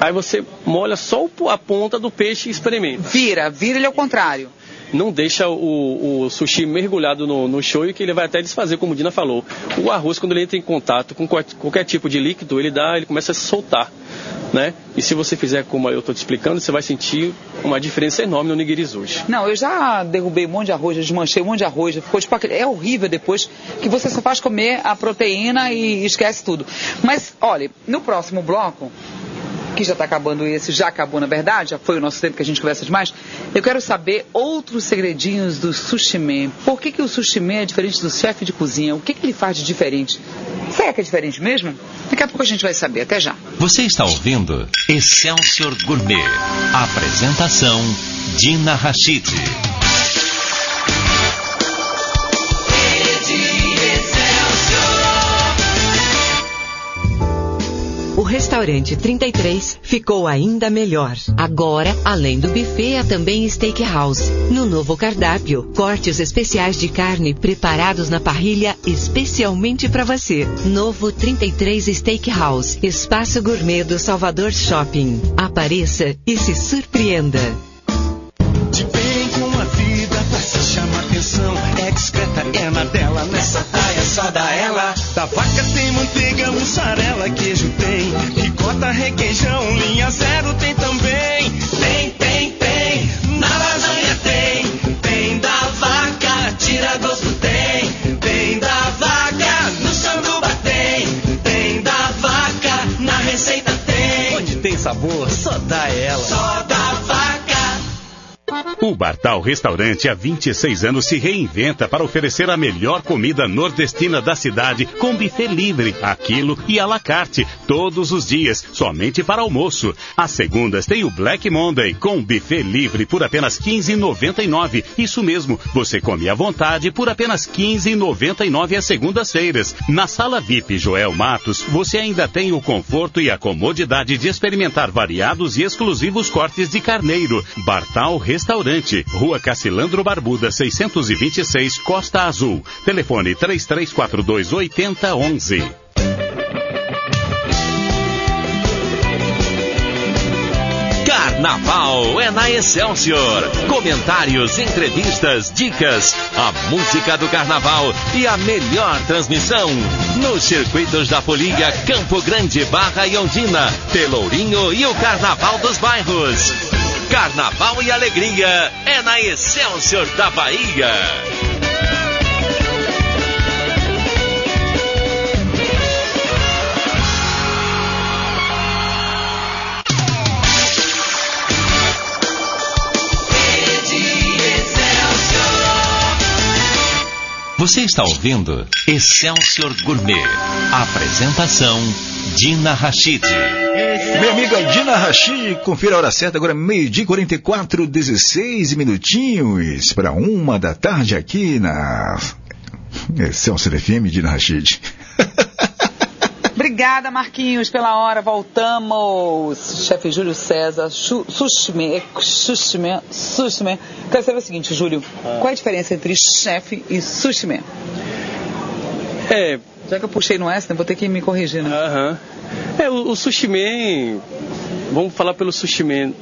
Aí você molha só a ponta do peixe e experimenta. Vira, vira ele ao contrário não deixa o, o sushi mergulhado no, no shoyu que ele vai até desfazer, como o Dina falou. O arroz, quando ele entra em contato com qualquer tipo de líquido, ele dá, ele começa a se soltar. Né? E se você fizer como eu estou te explicando, você vai sentir uma diferença enorme no nigirizushi. Não, eu já derrubei um monte de arroz, desmanchei um monte de arroz, ficou tipo é horrível depois que você só faz comer a proteína e esquece tudo. Mas olha, no próximo bloco que já está acabando esse, já acabou na verdade, já foi o nosso tempo que a gente conversa demais. Eu quero saber outros segredinhos do sushi. Por que, que o sushi é diferente do chefe de cozinha? O que, que ele faz de diferente? Será que é diferente mesmo? Daqui a pouco a gente vai saber. Até já. Você está ouvindo Excelsior Gourmet. Apresentação Dina Rachid. Restaurante 33 ficou ainda melhor. Agora, além do buffet, há também steakhouse. No novo cardápio, cortes especiais de carne preparados na parrilha especialmente para você. Novo 33 Steakhouse, espaço gourmet do Salvador Shopping. Apareça e se surpreenda. De bem com a vida, pra se chamar atenção. É discreta, é na dela, nessa praia só dá ela. Da vaca tem manteiga, mussarela, queijo tem. Ricota, requeijão, linha zero tem também. Tem, tem, tem. Na lasanha tem. Tem da vaca, tira gosto tem. Tem da vaca, no sanduba tem. Tem da vaca, na receita tem. Onde tem sabor, só dá ela. Só. O Bartal Restaurante há 26 anos se reinventa para oferecer a melhor comida nordestina da cidade com buffet livre, aquilo e à la carte, todos os dias, somente para almoço. Às segundas tem o Black Monday com buffet livre por apenas 15,99. Isso mesmo, você come à vontade por apenas 15,99 às segundas-feiras. Na sala VIP Joel Matos, você ainda tem o conforto e a comodidade de experimentar variados e exclusivos cortes de carneiro. Bartal Restaurante, Rua Cacilandro Barbuda, 626, Costa Azul. Telefone 3342 8011. Carnaval é na Excelsior. Comentários, entrevistas, dicas, a música do carnaval e a melhor transmissão. Nos circuitos da Folia, Campo Grande, Barra e Ondina, Pelourinho e o Carnaval dos Bairros. Carnaval e alegria é na Excelsior da Bahia. Você está ouvindo Excelsior Gourmet. Apresentação Dina Rachid. Minha amiga Dina Rachid, confira a hora certa, agora meio-dia 44, 16 minutinhos para uma da tarde aqui na Excelsior FM, Dina Rachid. Obrigada, Marquinhos, pela hora. Voltamos. Chefe Júlio César, Sushime, Sushime, Sushime. Quero saber o seguinte, Júlio. Qual é a diferença entre chefe e sushime? É, Já que eu puxei no S, né, vou ter que me corrigir, né? Aham. É, o, o sushi man, vamos falar pelo sushi man,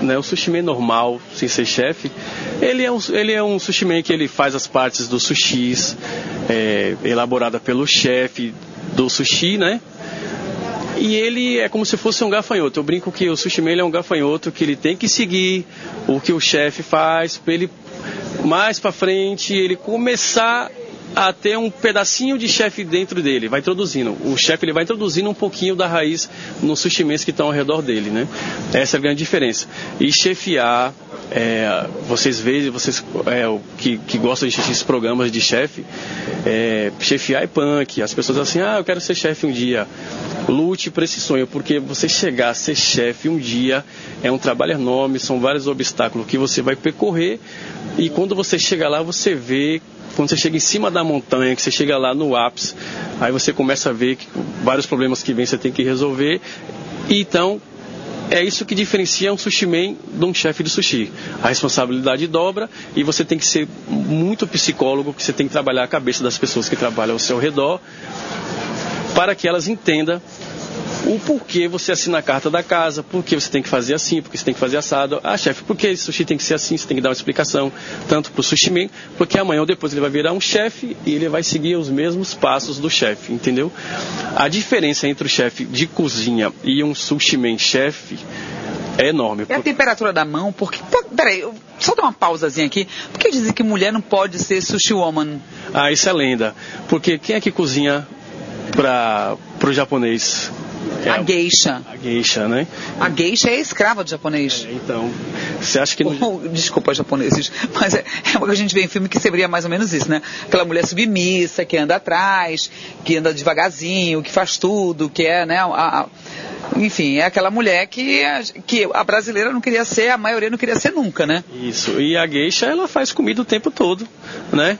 né? O sushi man normal, sem ser chefe, ele é um, ele é um sushi man que ele faz as partes dos sushis, é, elaborada pelo chefe do sushi, né? E ele é como se fosse um gafanhoto. Eu brinco que o sushi man é um gafanhoto que ele tem que seguir o que o chefe faz para ele mais para frente ele começar a ter um pedacinho de chefe dentro dele, vai introduzindo. O chefe ele vai introduzindo um pouquinho da raiz nos sushimens que estão ao redor dele, né? Essa é a grande diferença. E chefiar, é, vocês veem, vocês é, que, que gostam de esses programas de chefe, é, chefiar é punk. As pessoas assim, ah, eu quero ser chefe um dia. Lute por esse sonho, porque você chegar a ser chefe um dia é um trabalho enorme, são vários obstáculos que você vai percorrer e quando você chega lá, você vê quando você chega em cima da montanha, que você chega lá no ápice, aí você começa a ver que vários problemas que vem você tem que resolver. E então, é isso que diferencia um sushi man de um chefe de sushi. A responsabilidade dobra e você tem que ser muito psicólogo, que você tem que trabalhar a cabeça das pessoas que trabalham ao seu redor para que elas entendam o porquê você assina a carta da casa, por que você tem que fazer assim, por que você tem que fazer assado. Ah, chefe, por que esse sushi tem que ser assim? Você tem que dar uma explicação, tanto para o sushi man, porque amanhã ou depois ele vai virar um chefe e ele vai seguir os mesmos passos do chefe, entendeu? A diferença entre o chefe de cozinha e um sushi man chefe é enorme. É a temperatura da mão, porque. Peraí, só dar uma pausazinha aqui. Por que dizem que mulher não pode ser sushi woman? Ah, isso é lenda. Porque quem é que cozinha para o japonês? É, a geisha. A geisha, né? A geisha é escrava do japonês. É, então, você acha que... No... Oh, desculpa, japoneses, mas é, é o que a gente vê em filme que seria mais ou menos isso, né? Aquela mulher submissa, que anda atrás, que anda devagarzinho, que faz tudo, que é, né? A, a, enfim, é aquela mulher que, que a brasileira não queria ser, a maioria não queria ser nunca, né? Isso, e a geisha, ela faz comida o tempo todo, né?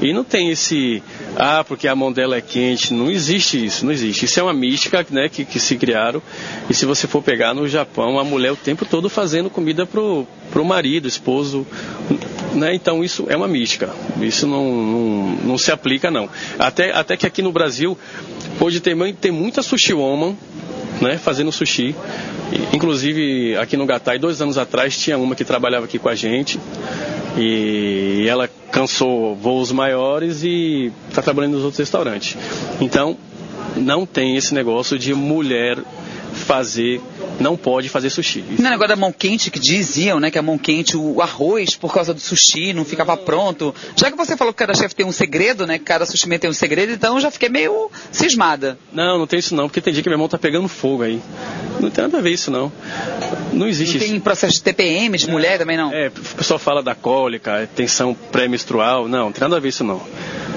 E não tem esse, ah, porque a mão dela é quente. Não existe isso, não existe. Isso é uma mística né, que, que se criaram. E se você for pegar no Japão, a mulher o tempo todo fazendo comida pro, pro marido, esposo. Né? Então isso é uma mística. Isso não, não, não se aplica, não. Até, até que aqui no Brasil, hoje tem, tem muita sushi woman né, fazendo sushi. Inclusive, aqui no Gatai, dois anos atrás, tinha uma que trabalhava aqui com a gente. E ela cansou voos maiores e está trabalhando nos outros restaurantes. Então, não tem esse negócio de mulher fazer, não pode fazer sushi. Não é negócio da mão quente que diziam, né? Que a mão quente, o arroz, por causa do sushi, não ficava pronto. Já que você falou que cada chefe tem um segredo, né? Que cada sushi tem um segredo, então eu já fiquei meio cismada. Não, não tem isso não, porque tem dia que minha mão tá pegando fogo aí. Não tem nada a ver isso não. Não existe não isso. Tem processo de TPM de mulher também não? É, o pessoal fala da cólica, tensão pré-menstrual. Não, não tem nada a ver isso não.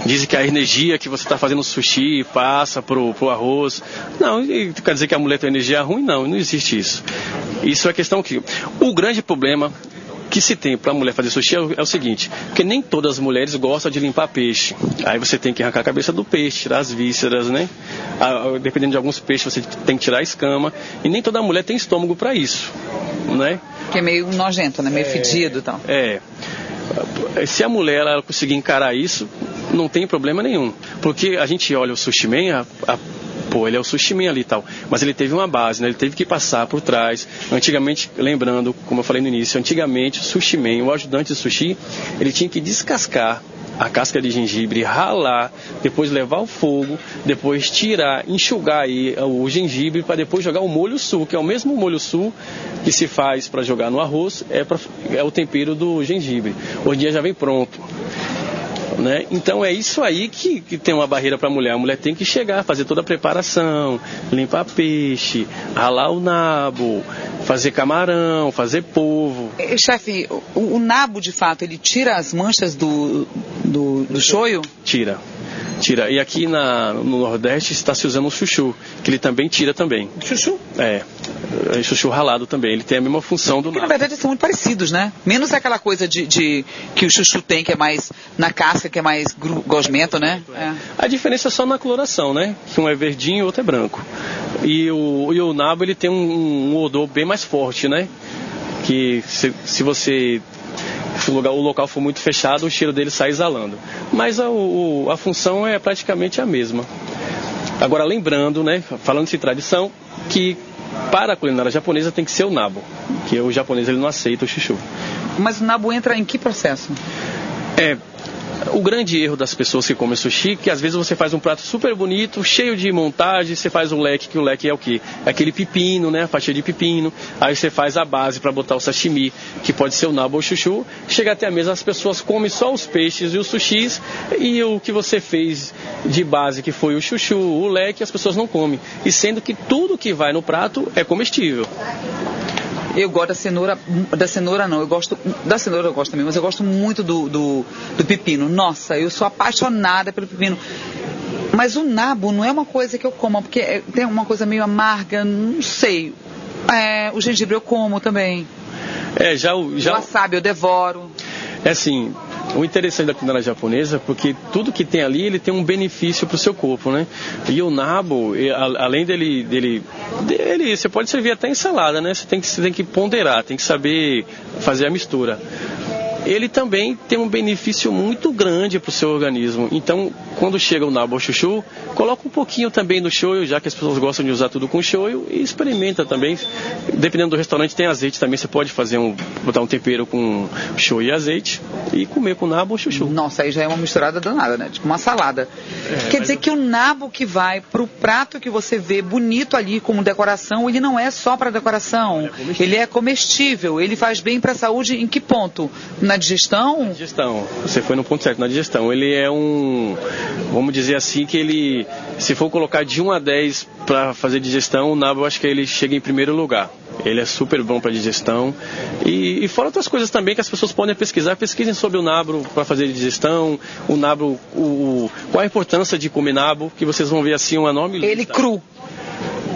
Dizem que a energia que você está fazendo sushi passa pro, pro arroz. Não, quer dizer que a mulher tem energia ruim? Não, não existe isso. Isso é questão que. O grande problema que se tem para a mulher fazer sushi é o, é o, seguinte, porque nem todas as mulheres gostam de limpar peixe. Aí você tem que arrancar a cabeça do peixe, tirar as vísceras, né? Dependendo de alguns peixes, você tem que tirar a escama. E nem toda mulher tem estômago para isso, né? Que é meio nojento, né? Meio é, fedido e tal. É. Se a mulher ela conseguir encarar isso, não tem problema nenhum. Porque a gente olha o sushi man, a, a pô, ele é o sushi man ali e tal. Mas ele teve uma base, né? Ele teve que passar por trás. Antigamente, lembrando, como eu falei no início, antigamente o sushi man, o ajudante de sushi, ele tinha que descascar a casca de gengibre, ralar, depois levar ao fogo, depois tirar, enxugar aí o gengibre para depois jogar o molho sul, que é o mesmo molho sul que se faz para jogar no arroz, é, pra, é o tempero do gengibre. Hoje em dia já vem pronto. Né? Então é isso aí que, que tem uma barreira para a mulher. A mulher tem que chegar, fazer toda a preparação, limpar peixe, ralar o nabo, fazer camarão, fazer polvo. Chefe, o, o, nabo de fato ele tira as manchas do, do, do shoyu? Tira. Tira. E aqui na, no Nordeste está se usando o chuchu, que ele também tira também. Chuchu? É. é. Chuchu ralado também. Ele tem a mesma função do nabo. Na verdade, são muito parecidos, né? Menos aquela coisa de, de, que o chuchu tem, que é mais na casca, que é mais gosmento, né? É. A diferença é só na coloração, né? Que um é verdinho e o outro é branco. E o, e o nabo, ele tem um, um odor bem mais forte, né? Que se, se você se o, lugar, o local for muito fechado, o cheiro dele sai exalando. Mas a, o, a função é praticamente a mesma. Agora, lembrando, né, falando de tradição, que para a culinária japonesa tem que ser o nabo, que o japonês ele não aceita o chuchu. Mas o nabo entra em que processo? É, o grande erro das pessoas que comem sushi, que às vezes você faz um prato super bonito, cheio de montagem, você faz o leque, que o leque é o quê? É aquele pepino, né? A fatia de pepino. Aí você faz a base para botar o sashimi, que pode ser o nabo ou chuchu. Chega até a mesa, as pessoas comem só os peixes e os sushis, e o que você fez de base, que foi o chuchu, o leque, as pessoas não comem. E sendo que tudo que vai no prato é comestível. Eu gosto da cenoura, da cenoura não, eu gosto, da cenoura eu gosto também, mas eu gosto muito do, do, do pepino. Nossa, eu sou apaixonada pelo pepino. Mas o nabo não é uma coisa que eu como, porque é, tem uma coisa meio amarga, não sei. É, o gengibre eu como também. É, já o. Já... O wasabi eu devoro. É assim, o interessante da culinária japonesa, porque tudo que tem ali, ele tem um benefício para o seu corpo, né? E o nabo, além dele, dele, dele, você pode servir até ensalada, né? Você tem que, você tem que ponderar, tem que saber fazer a mistura ele também tem um benefício muito grande para o seu organismo. Então, quando chega o nabo chuchu, coloca um pouquinho também no shoyu, já que as pessoas gostam de usar tudo com shoyu, e experimenta também. Dependendo do restaurante, tem azeite também, você pode fazer um, botar um tempero com shoyu e azeite e comer com nabo chuchu. Nossa, aí já é uma misturada danada, né? Tipo uma salada. É, Quer dizer eu... que o nabo que vai para o prato que você vê bonito ali como decoração, ele não é só para decoração. É ele é comestível, ele faz bem para a saúde em que ponto? Na na digestão? Na digestão. Você foi no ponto certo, na digestão. Ele é um, vamos dizer assim, que ele, se for colocar de 1 a 10 para fazer digestão, o nabo eu acho que ele chega em primeiro lugar. Ele é super bom para digestão. E, e, fora outras coisas também que as pessoas podem pesquisar. Pesquisem sobre o nabo para fazer digestão. O nabo, o, qual a importância de comer nabo, que vocês vão ver assim um enorme lista. Ele cru.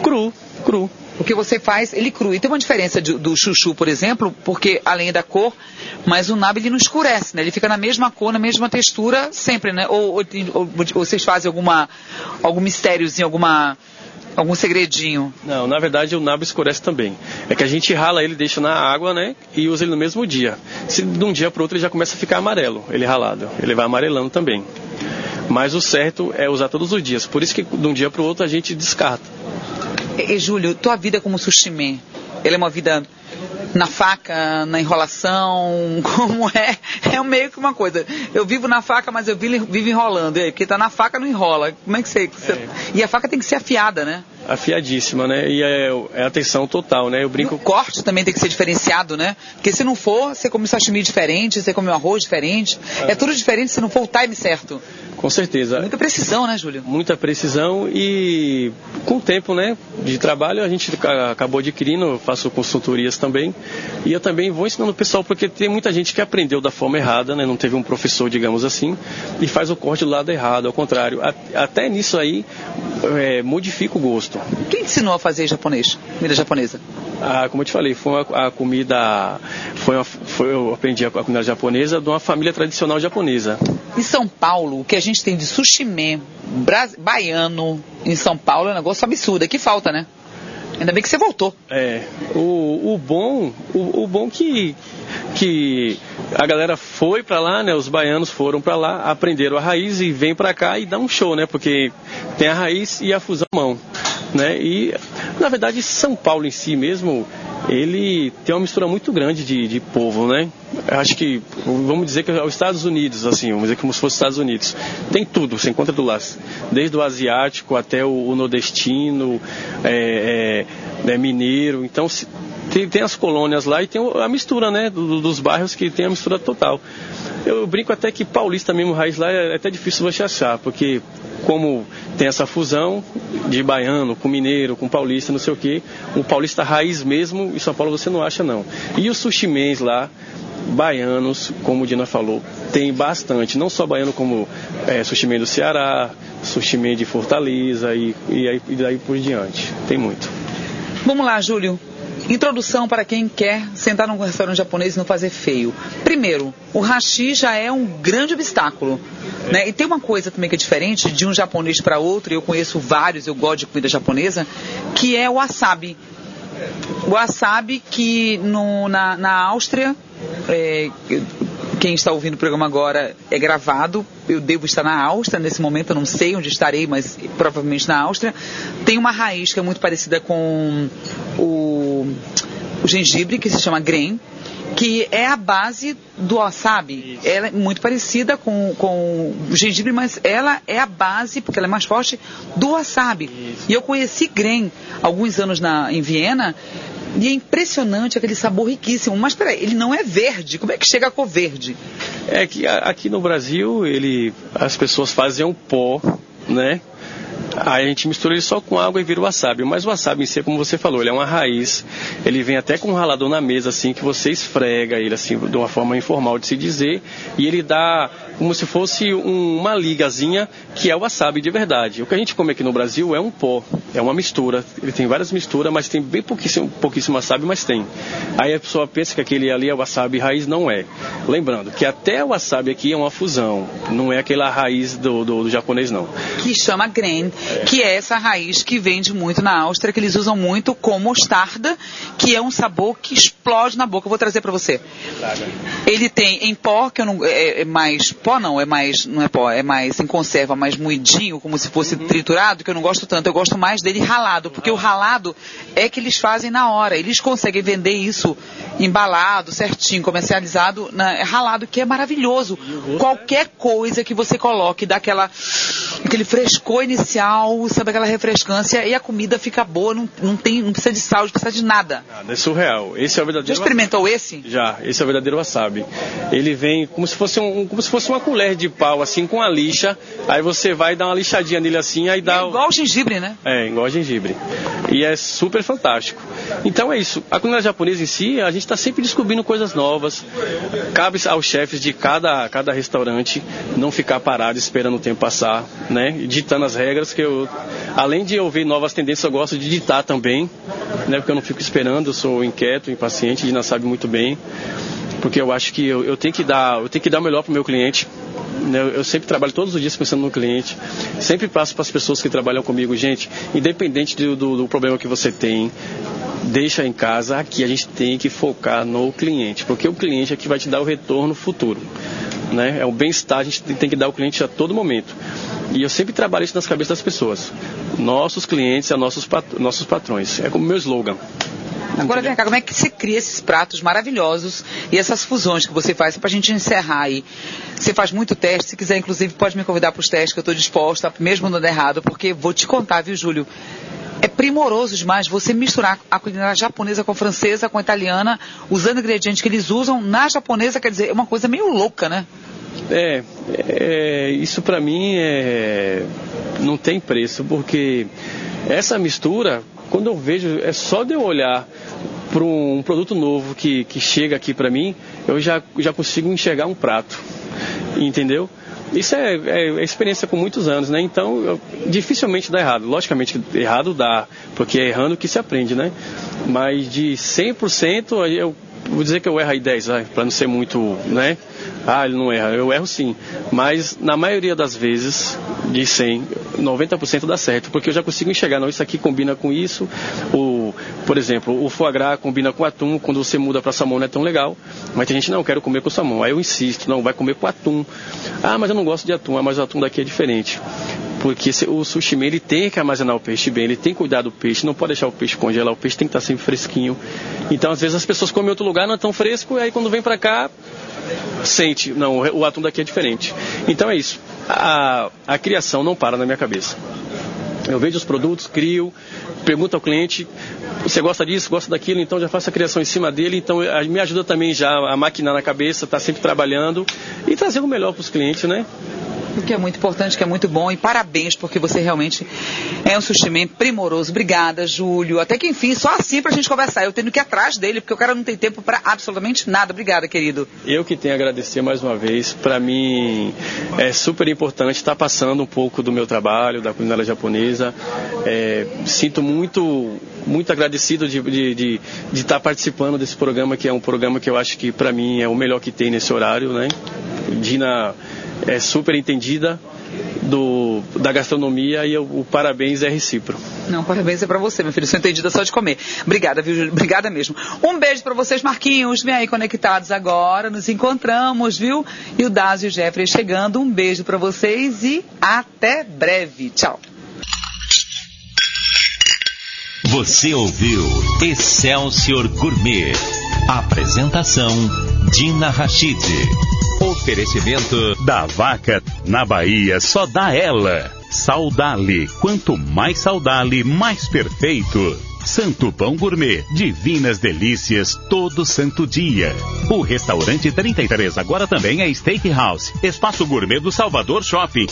Cru, cru. O que você faz, ele cru. E tem uma diferença de, do chuchu, por exemplo, porque além da cor, mas o nabo ele não escurece, né? Ele fica na mesma cor, na mesma textura sempre, né? Ou, ou, ou, ou vocês fazem alguma, algum mistériozinho, alguma algum segredinho? Não, na verdade o nabo escurece também. É que a gente rala ele, deixa na água, né? E usa ele no mesmo dia. Se de um dia para outro ele já começa a ficar amarelo, ele ralado. Ele vai amarelando também. Mas o certo é usar todos os dias. Por isso que de um dia para o outro a gente descarta. E, e Júlio, tua vida como sushi man, ela é uma vida na faca, na enrolação, como é? É meio que uma coisa. Eu vivo na faca, mas eu vivo, enrolando. E aí, porque tá na faca não enrola. Como é que você, você... É. E a faca tem que ser afiada, né? Afiadíssima, né? E é, é atenção total, né? Eu brinco. o corte também tem que ser diferenciado, né? Porque se não for, você come sashimi diferente, você come um arroz diferente. É, é tudo diferente se não for o time certo. Com certeza. Muita precisão, né, Júlio? Muita precisão e com o tempo, né, de trabalho a gente acabou adquirindo, faço consultorias também e eu também vou ensinando o pessoal porque tem muita gente que aprendeu da forma errada, né, não teve um professor, digamos assim, e faz o corte do lado errado, ao contrário. Até nisso aí é, modifica o gosto. Quem te ensinou a fazer japonês, comida japonesa? Ah, como eu te falei, foi a, a comida, foi, uma, foi eu aprendi a, a comida japonesa de uma família tradicional japonesa. Em São Paulo, o que a gente tem de sushi man, baiano em São Paulo é um negócio absurdo. É que falta, né? Ainda bem que você voltou. É. O, o bom, o, o bom que, que a galera foi para lá, né? Os baianos foram para lá, aprenderam a raiz e vem para cá e dá um show, né? Porque tem a raiz e a fusão mão, né? E na verdade São Paulo em si mesmo ele tem uma mistura muito grande de, de povo, né? Acho que, vamos dizer que é os Estados Unidos, assim, vamos dizer como se fosse os Estados Unidos. Tem tudo, você encontra do lado. Desde o asiático até o, o nordestino, é, é, é mineiro. Então, se, tem, tem, as colônias lá e tem a mistura, né? Do, dos bairros que tem a mistura total. Eu brinco até que paulista mesmo, raiz lá, é até difícil você achar, porque como tem essa fusão de baiano com mineiro, com paulista, não sei o que, o paulista raiz mesmo, em São Paulo você não acha não. E os sushimens lá, baianos, como o Dina falou, tem bastante, não só baiano como é, sushi do Ceará, sushi de Fortaleza e, e, aí, e daí por diante. Tem muito. Vamos lá, Júlio. Introdução para quem quer sentar num restaurante japonês e não fazer feio. Primeiro, o hashi já é um grande obstáculo. Né? E tem uma coisa também que é diferente de um japonês para outro, eu conheço vários, eu gosto de comida japonesa, que é o wasabi. O wasabi que no, na, na Áustria, é, quem está ouvindo o programa agora é gravado. Eu devo estar na Áustria nesse momento, eu não sei onde estarei, mas provavelmente na Áustria. Tem uma raiz que é muito parecida com o, o gengibre, que se chama grain. que é a base do wasabi. Isso. Ela é muito parecida com, com o gengibre, mas ela é a base, porque ela é mais forte, do wasabi. Isso. E eu conheci Gren alguns anos na, em Viena, e é impressionante aquele sabor riquíssimo. Mas peraí, ele não é verde. Como é que chega a cor verde? É que aqui no Brasil, ele, as pessoas fazem um pó, né? Aí a gente mistura ele só com água e vira o wasabi. Mas o wasabi em si, como você falou, ele é uma raiz. Ele vem até com um ralador na mesa, assim, que você esfrega ele, assim, de uma forma informal de se dizer. E ele dá como se fosse um, uma ligazinha que é o wasabi de verdade. O que a gente come aqui no Brasil é um pó, é uma mistura. Ele tem várias misturas, mas tem bem pouquíssimo, pouquíssimo wasabi, mas tem. Aí a pessoa pensa que aquele ali é o wasabi raiz, não é. Lembrando que até o wasabi aqui é uma fusão, não é aquela raiz do, do, do japonês, não. Que chama gren, é. que é essa raiz que vende muito na Áustria, que eles usam muito com mostarda, que é um sabor que explode na boca. Eu vou trazer para você. Ele tem em pó, que eu não, é, é mais pó não, é mais, não é pó, é mais em conserva, mais moidinho, como se fosse uhum. triturado, que eu não gosto tanto. Eu gosto mais dele ralado, porque o ralado é que eles fazem na hora. Eles conseguem vender isso embalado, certinho, comercializado, na, é ralado, que é maravilhoso. Qualquer coisa que você coloque, dá aquela, aquele frescor inicial, sabe, aquela refrescância, e a comida fica boa, não, não, tem, não precisa de sal, não precisa de nada. Nada, é surreal. Esse é o verdadeiro. Já experimentou esse? Já, esse é o verdadeiro wasabi. Ele vem como se fosse um, como se fosse uma uma colher de pau, assim, com a lixa. Aí você vai dar uma lixadinha nele assim, aí dá. É igual o gengibre, né? É, igual gengibre. E é super fantástico. Então é isso. A culinária japonesa em si, a gente está sempre descobrindo coisas novas. Cabe aos chefes de cada, cada restaurante não ficar parado esperando o tempo passar, né? Ditando as regras, que eu, além de eu ver novas tendências, eu gosto de ditar também, né? Porque eu não fico esperando, eu sou inquieto, impaciente, a Dina sabe muito bem porque eu acho que eu, eu, tenho que dar eu tenho que dar o melhor para o meu cliente né? eu, eu sempre trabalho todos os dias pensando no cliente sempre passo para as pessoas que trabalham comigo. Gente independente do, do, do problema que você tem deixa em casa aqui a gente tem que focar no cliente porque o cliente é que vai te dar o retorno futuro né? é o bem-estar a gente tem que dar ao cliente a todo momento. E eu sempre trabalho isso nas cabeças das pessoas. Nossos clientes são nossos, nossos patrões. É como meu slogan Agora vem cá, como é que você cria esses pratos maravilhosos e essas fusões que você faz, para a gente encerrar aí. Você faz muito teste, se quiser, inclusive, pode me convidar para os testes que eu estou disposta, mesmo dando errado, porque vou te contar, viu, Júlio? É primoroso demais você misturar a culinária japonesa com a francesa, com a italiana, usando ingredientes que eles usam na japonesa, quer dizer, é uma coisa meio louca, né? É, é isso para mim é, não tem preço, porque essa mistura quando eu vejo, é só de eu olhar para um, produto novo que, que chega aqui para mim, eu já, já consigo enxergar um prato, entendeu? Isso é, é, é, experiência com muitos anos, né? Então, eu, dificilmente dá errado. Logicamente, errado dá, porque é errando que se aprende, né? Mas de 100%, eu vou dizer que eu erro aí 10, para não ser muito, né? Ah, ele não erra. Eu erro sim. Mas na maioria das vezes, de 100, 90% dá certo, porque eu já consigo enxergar, não, isso aqui combina com isso. O, por exemplo, o foie gras combina com atum, quando você muda para salmão não é tão legal. Mas tem gente, não, quero comer com salmão. Aí eu insisto, não, vai comer com atum. Ah, mas eu não gosto de atum, ah, mas o atum daqui é diferente porque o sushi ele tem que armazenar o peixe bem, ele tem que cuidar do peixe, não pode deixar o peixe congelar, o peixe tem que estar sempre fresquinho. Então, às vezes as pessoas comem em outro lugar, não é tão fresco, e aí quando vem para cá, sente, não, o atum daqui é diferente. Então é isso. A, a criação não para na minha cabeça. Eu vejo os produtos, crio, pergunto ao cliente, você gosta disso, gosta daquilo, então já faço a criação em cima dele, então me ajuda também já a maquinar na cabeça, tá sempre trabalhando e trazer o melhor para os clientes, né? Que é muito importante, que é muito bom. E parabéns, porque você realmente é um sushi man primoroso. Obrigada, Júlio. Até que enfim, só assim pra gente conversar. Eu tenho que ir atrás dele, porque o cara não tem tempo para absolutamente nada. Obrigada, querido. Eu que tenho a agradecer mais uma vez. Para mim é super importante estar passando um pouco do meu trabalho, da culinária japonesa. É, sinto muito muito agradecido de, de, de, de, estar participando desse programa, que é um programa que eu acho que para mim é o melhor que tem nesse horário, né? Dina é super entendida do, da gastronomia e o, o parabéns é recíproco. Não, parabéns é para você, meu filho. Sou entendida só de comer. Obrigada, viu? Obrigada mesmo. Um beijo para vocês, Marquinhos. Vem aí conectados agora. Nos encontramos, viu? E o Dásio e o Jeffrey chegando. Um beijo para vocês e até breve. Tchau. Você ouviu Excelsior Gourmet. Apresentação Dina Rachid. Oferecimento Da vaca na Bahia só dá ela. Saudale. Quanto mais saudale, mais perfeito. Santo Pão Gourmet. Divinas delícias todo santo dia. O restaurante 33 agora também é Steakhouse. Espaço Gourmet do Salvador Shopping.